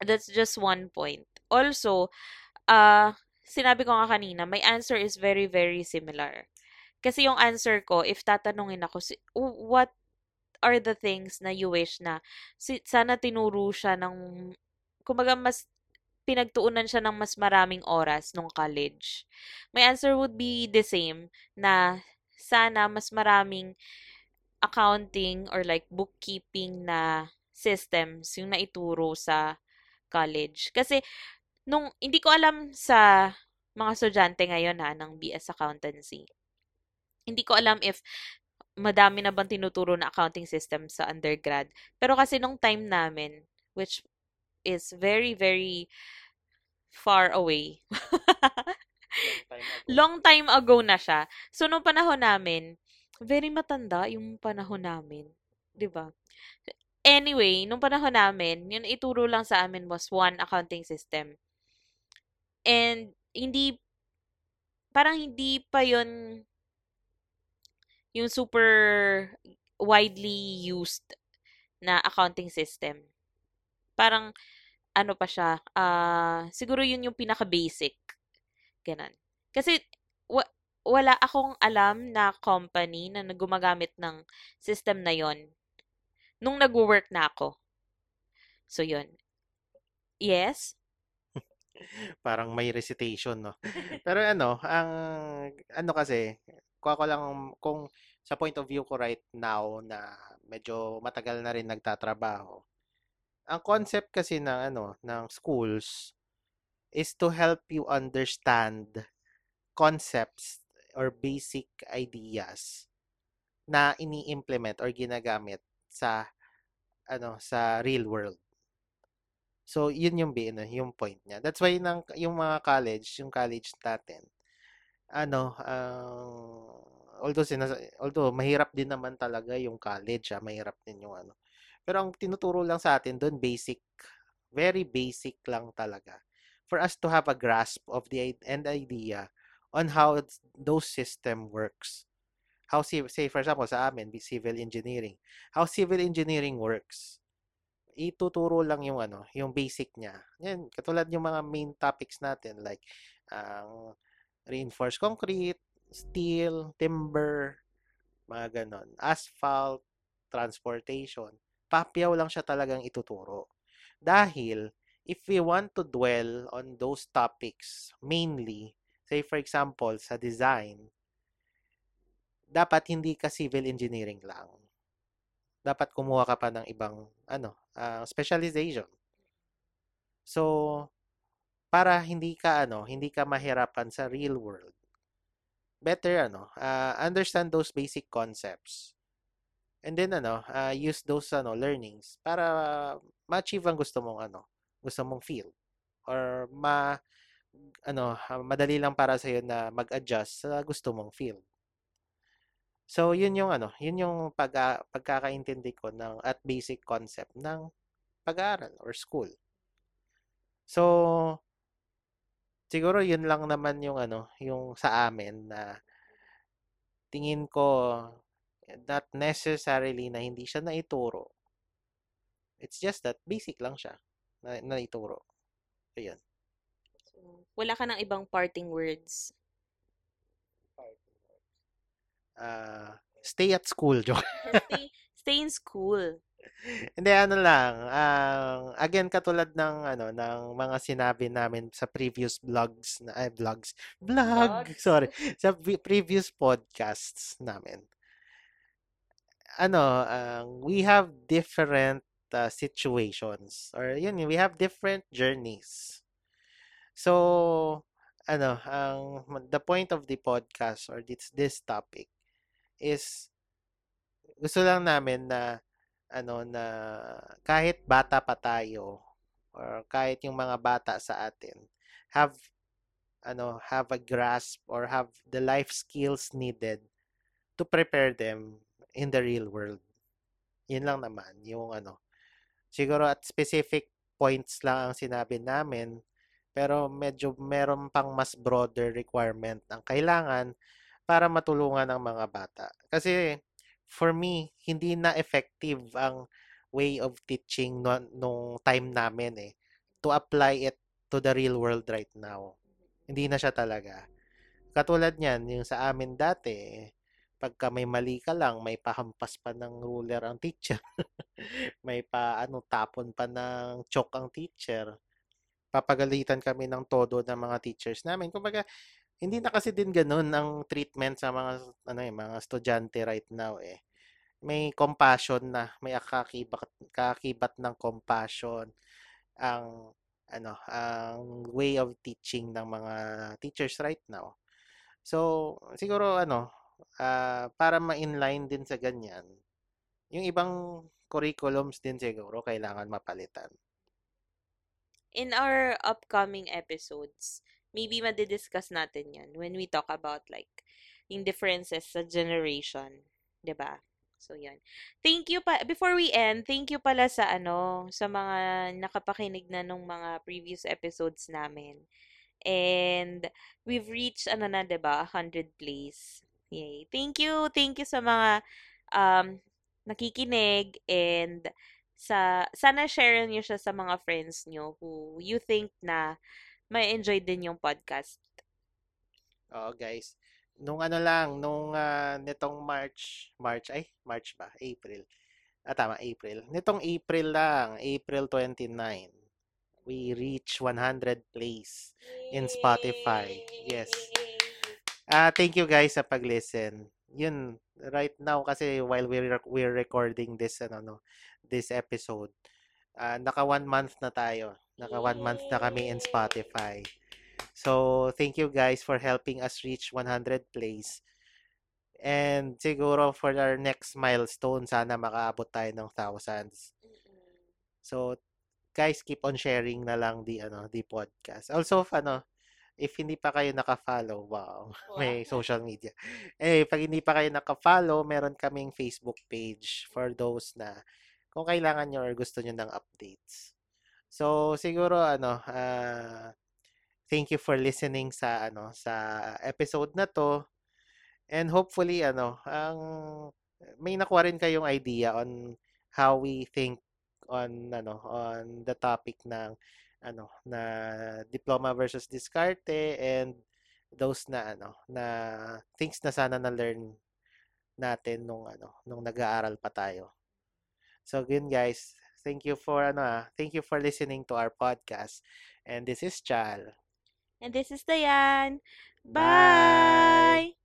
That's just one point. Also, uh, sinabi ko nga kanina, my answer is very, very similar. Kasi yung answer ko, if tatanungin ako, what are the things na you wish na si, sana tinuro siya ng, kumbaga mas pinagtuunan siya ng mas maraming oras nung college. My answer would be the same na sana mas maraming accounting or like bookkeeping na systems yung naituro sa college. Kasi nung hindi ko alam sa mga estudyante ngayon ha ng BS Accountancy. Hindi ko alam if madami na bang tinuturo na accounting system sa undergrad. Pero kasi nung time namin, which is very, very far away. Long time ago na siya. So, nung panahon namin, very matanda yung panahon namin. ba diba? Anyway, nung panahon namin, yung ituro lang sa amin was one accounting system. And, hindi, parang hindi pa yon yung super widely used na accounting system. Parang, ano pa siya, uh, siguro yun yung pinaka-basic. Ganon. Kasi, wa- wala akong alam na company na gumagamit ng system na yon nung nag-work na ako. So, yun. Yes? Parang may recitation, no? Pero ano, ang, ano kasi, kuha ko lang kung sa point of view ko right now na medyo matagal na rin nagtatrabaho. Ang concept kasi ng ano ng schools is to help you understand concepts or basic ideas na ini-implement or ginagamit sa ano sa real world. So, yun yung ano, yung point niya. That's why nang yung mga college, yung college natin, ano, uh, although sinas although mahirap din naman talaga yung college, ah, mahirap din yung ano. Pero ang tinuturo lang sa atin doon basic, very basic lang talaga for us to have a grasp of the end idea on how those system works. How say for example sa amin, civil engineering. How civil engineering works. Ituturo lang yung ano, yung basic niya. Yan, katulad yung mga main topics natin like ang uh, reinforced concrete, steel, timber, mga ganon. Asphalt, transportation. Papyaw lang siya talagang ituturo. Dahil, if we want to dwell on those topics mainly, say for example, sa design, dapat hindi ka civil engineering lang. Dapat kumuha ka pa ng ibang ano, uh, specialization. So, para hindi ka ano, hindi ka mahirapan sa real world. Better ano, uh, understand those basic concepts. And then ano, uh, use those ano learnings para ma-achieve ang gusto mong ano, gusto mong field or ma ano, madali lang para sa na mag-adjust sa gusto mong field. So, yun yung ano, yun yung pag pagkakaintindi ko ng at basic concept ng pag-aaral or school. So, siguro yun lang naman yung ano, yung sa amin na tingin ko not necessarily na hindi siya naituro. It's just that basic lang siya na naituro. Ayun. So, wala ka ng ibang parting words? Uh, stay at school, Joke. stay, stay in school. Hindi ano lang, ang again katulad ng ano ng mga sinabi namin sa previous vlogs na ay vlogs, vlog, Vlogs. sorry, sa pre- previous podcasts namin. Ano, ang we have different uh, situations or yun, we have different journeys. So, ano, ang the point of the podcast or this this topic is gusto lang namin na ano na kahit bata pa tayo or kahit yung mga bata sa atin have ano have a grasp or have the life skills needed to prepare them in the real world. Yun lang naman yung ano. Siguro at specific points lang ang sinabi namin pero medyo meron pang mas broader requirement ang kailangan para matulungan ang mga bata. Kasi for me, hindi na effective ang way of teaching no, nung time namin eh to apply it to the real world right now. Hindi na siya talaga. Katulad niyan, yung sa amin dati, pagka may mali ka lang, may pahampas pa ng ruler ang teacher. may pa ano tapon pa ng chalk ang teacher. Papagalitan kami ng todo ng mga teachers namin. Kumbaga, hindi na kasi din ganun ang treatment sa mga ano eh, mga estudyante right now eh. May compassion na, may kakibat, kakibat ng compassion ang ano, ang way of teaching ng mga teachers right now. So, siguro ano, ah, para ma-inline din sa ganyan, yung ibang curriculums din siguro kailangan mapalitan. In our upcoming episodes, maybe madidiscuss natin yan when we talk about like yung differences sa generation. ba? So, yan. Thank you pa, before we end, thank you pala sa ano, sa mga nakapakinig na nung mga previous episodes namin. And we've reached ano na ba, 100 plays. Yay. Thank you. Thank you sa mga um nakikinig and sa sana share niyo siya sa mga friends niyo who you think na may enjoy din yung podcast. Oo, guys. Nung ano lang, nung ah, nitong March, March, ay, March ba? April. Ah, tama, April. Nitong April lang, April 29, we reach 100 plays in Spotify. Yes. Ah, thank you guys sa pag-listen. Yun, right now kasi while we're we're recording this ano no, this episode, ah, naka one month na tayo. Naka one month na kami in Spotify. So, thank you guys for helping us reach 100 plays. And siguro for our next milestone, sana makaabot tayo ng thousands. So, guys, keep on sharing na lang the ano, the podcast. Also, ano, if hindi pa kayo naka-follow, wow, may social media. Eh, pag hindi pa kayo naka-follow, meron kaming Facebook page for those na kung kailangan nyo or gusto nyo ng updates. So, siguro, ano, ah, thank you for listening sa, ano, sa episode na to. And hopefully, ano, ang may nakuha rin kayong idea on how we think on ano on the topic ng ano na diploma versus diskarte and those na ano na things na sana na learn natin nung ano nung nag-aaral pa tayo. So yun guys, thank you for ano ah, thank you for listening to our podcast. And this is Chal. And this is Dayan. Bye. Bye!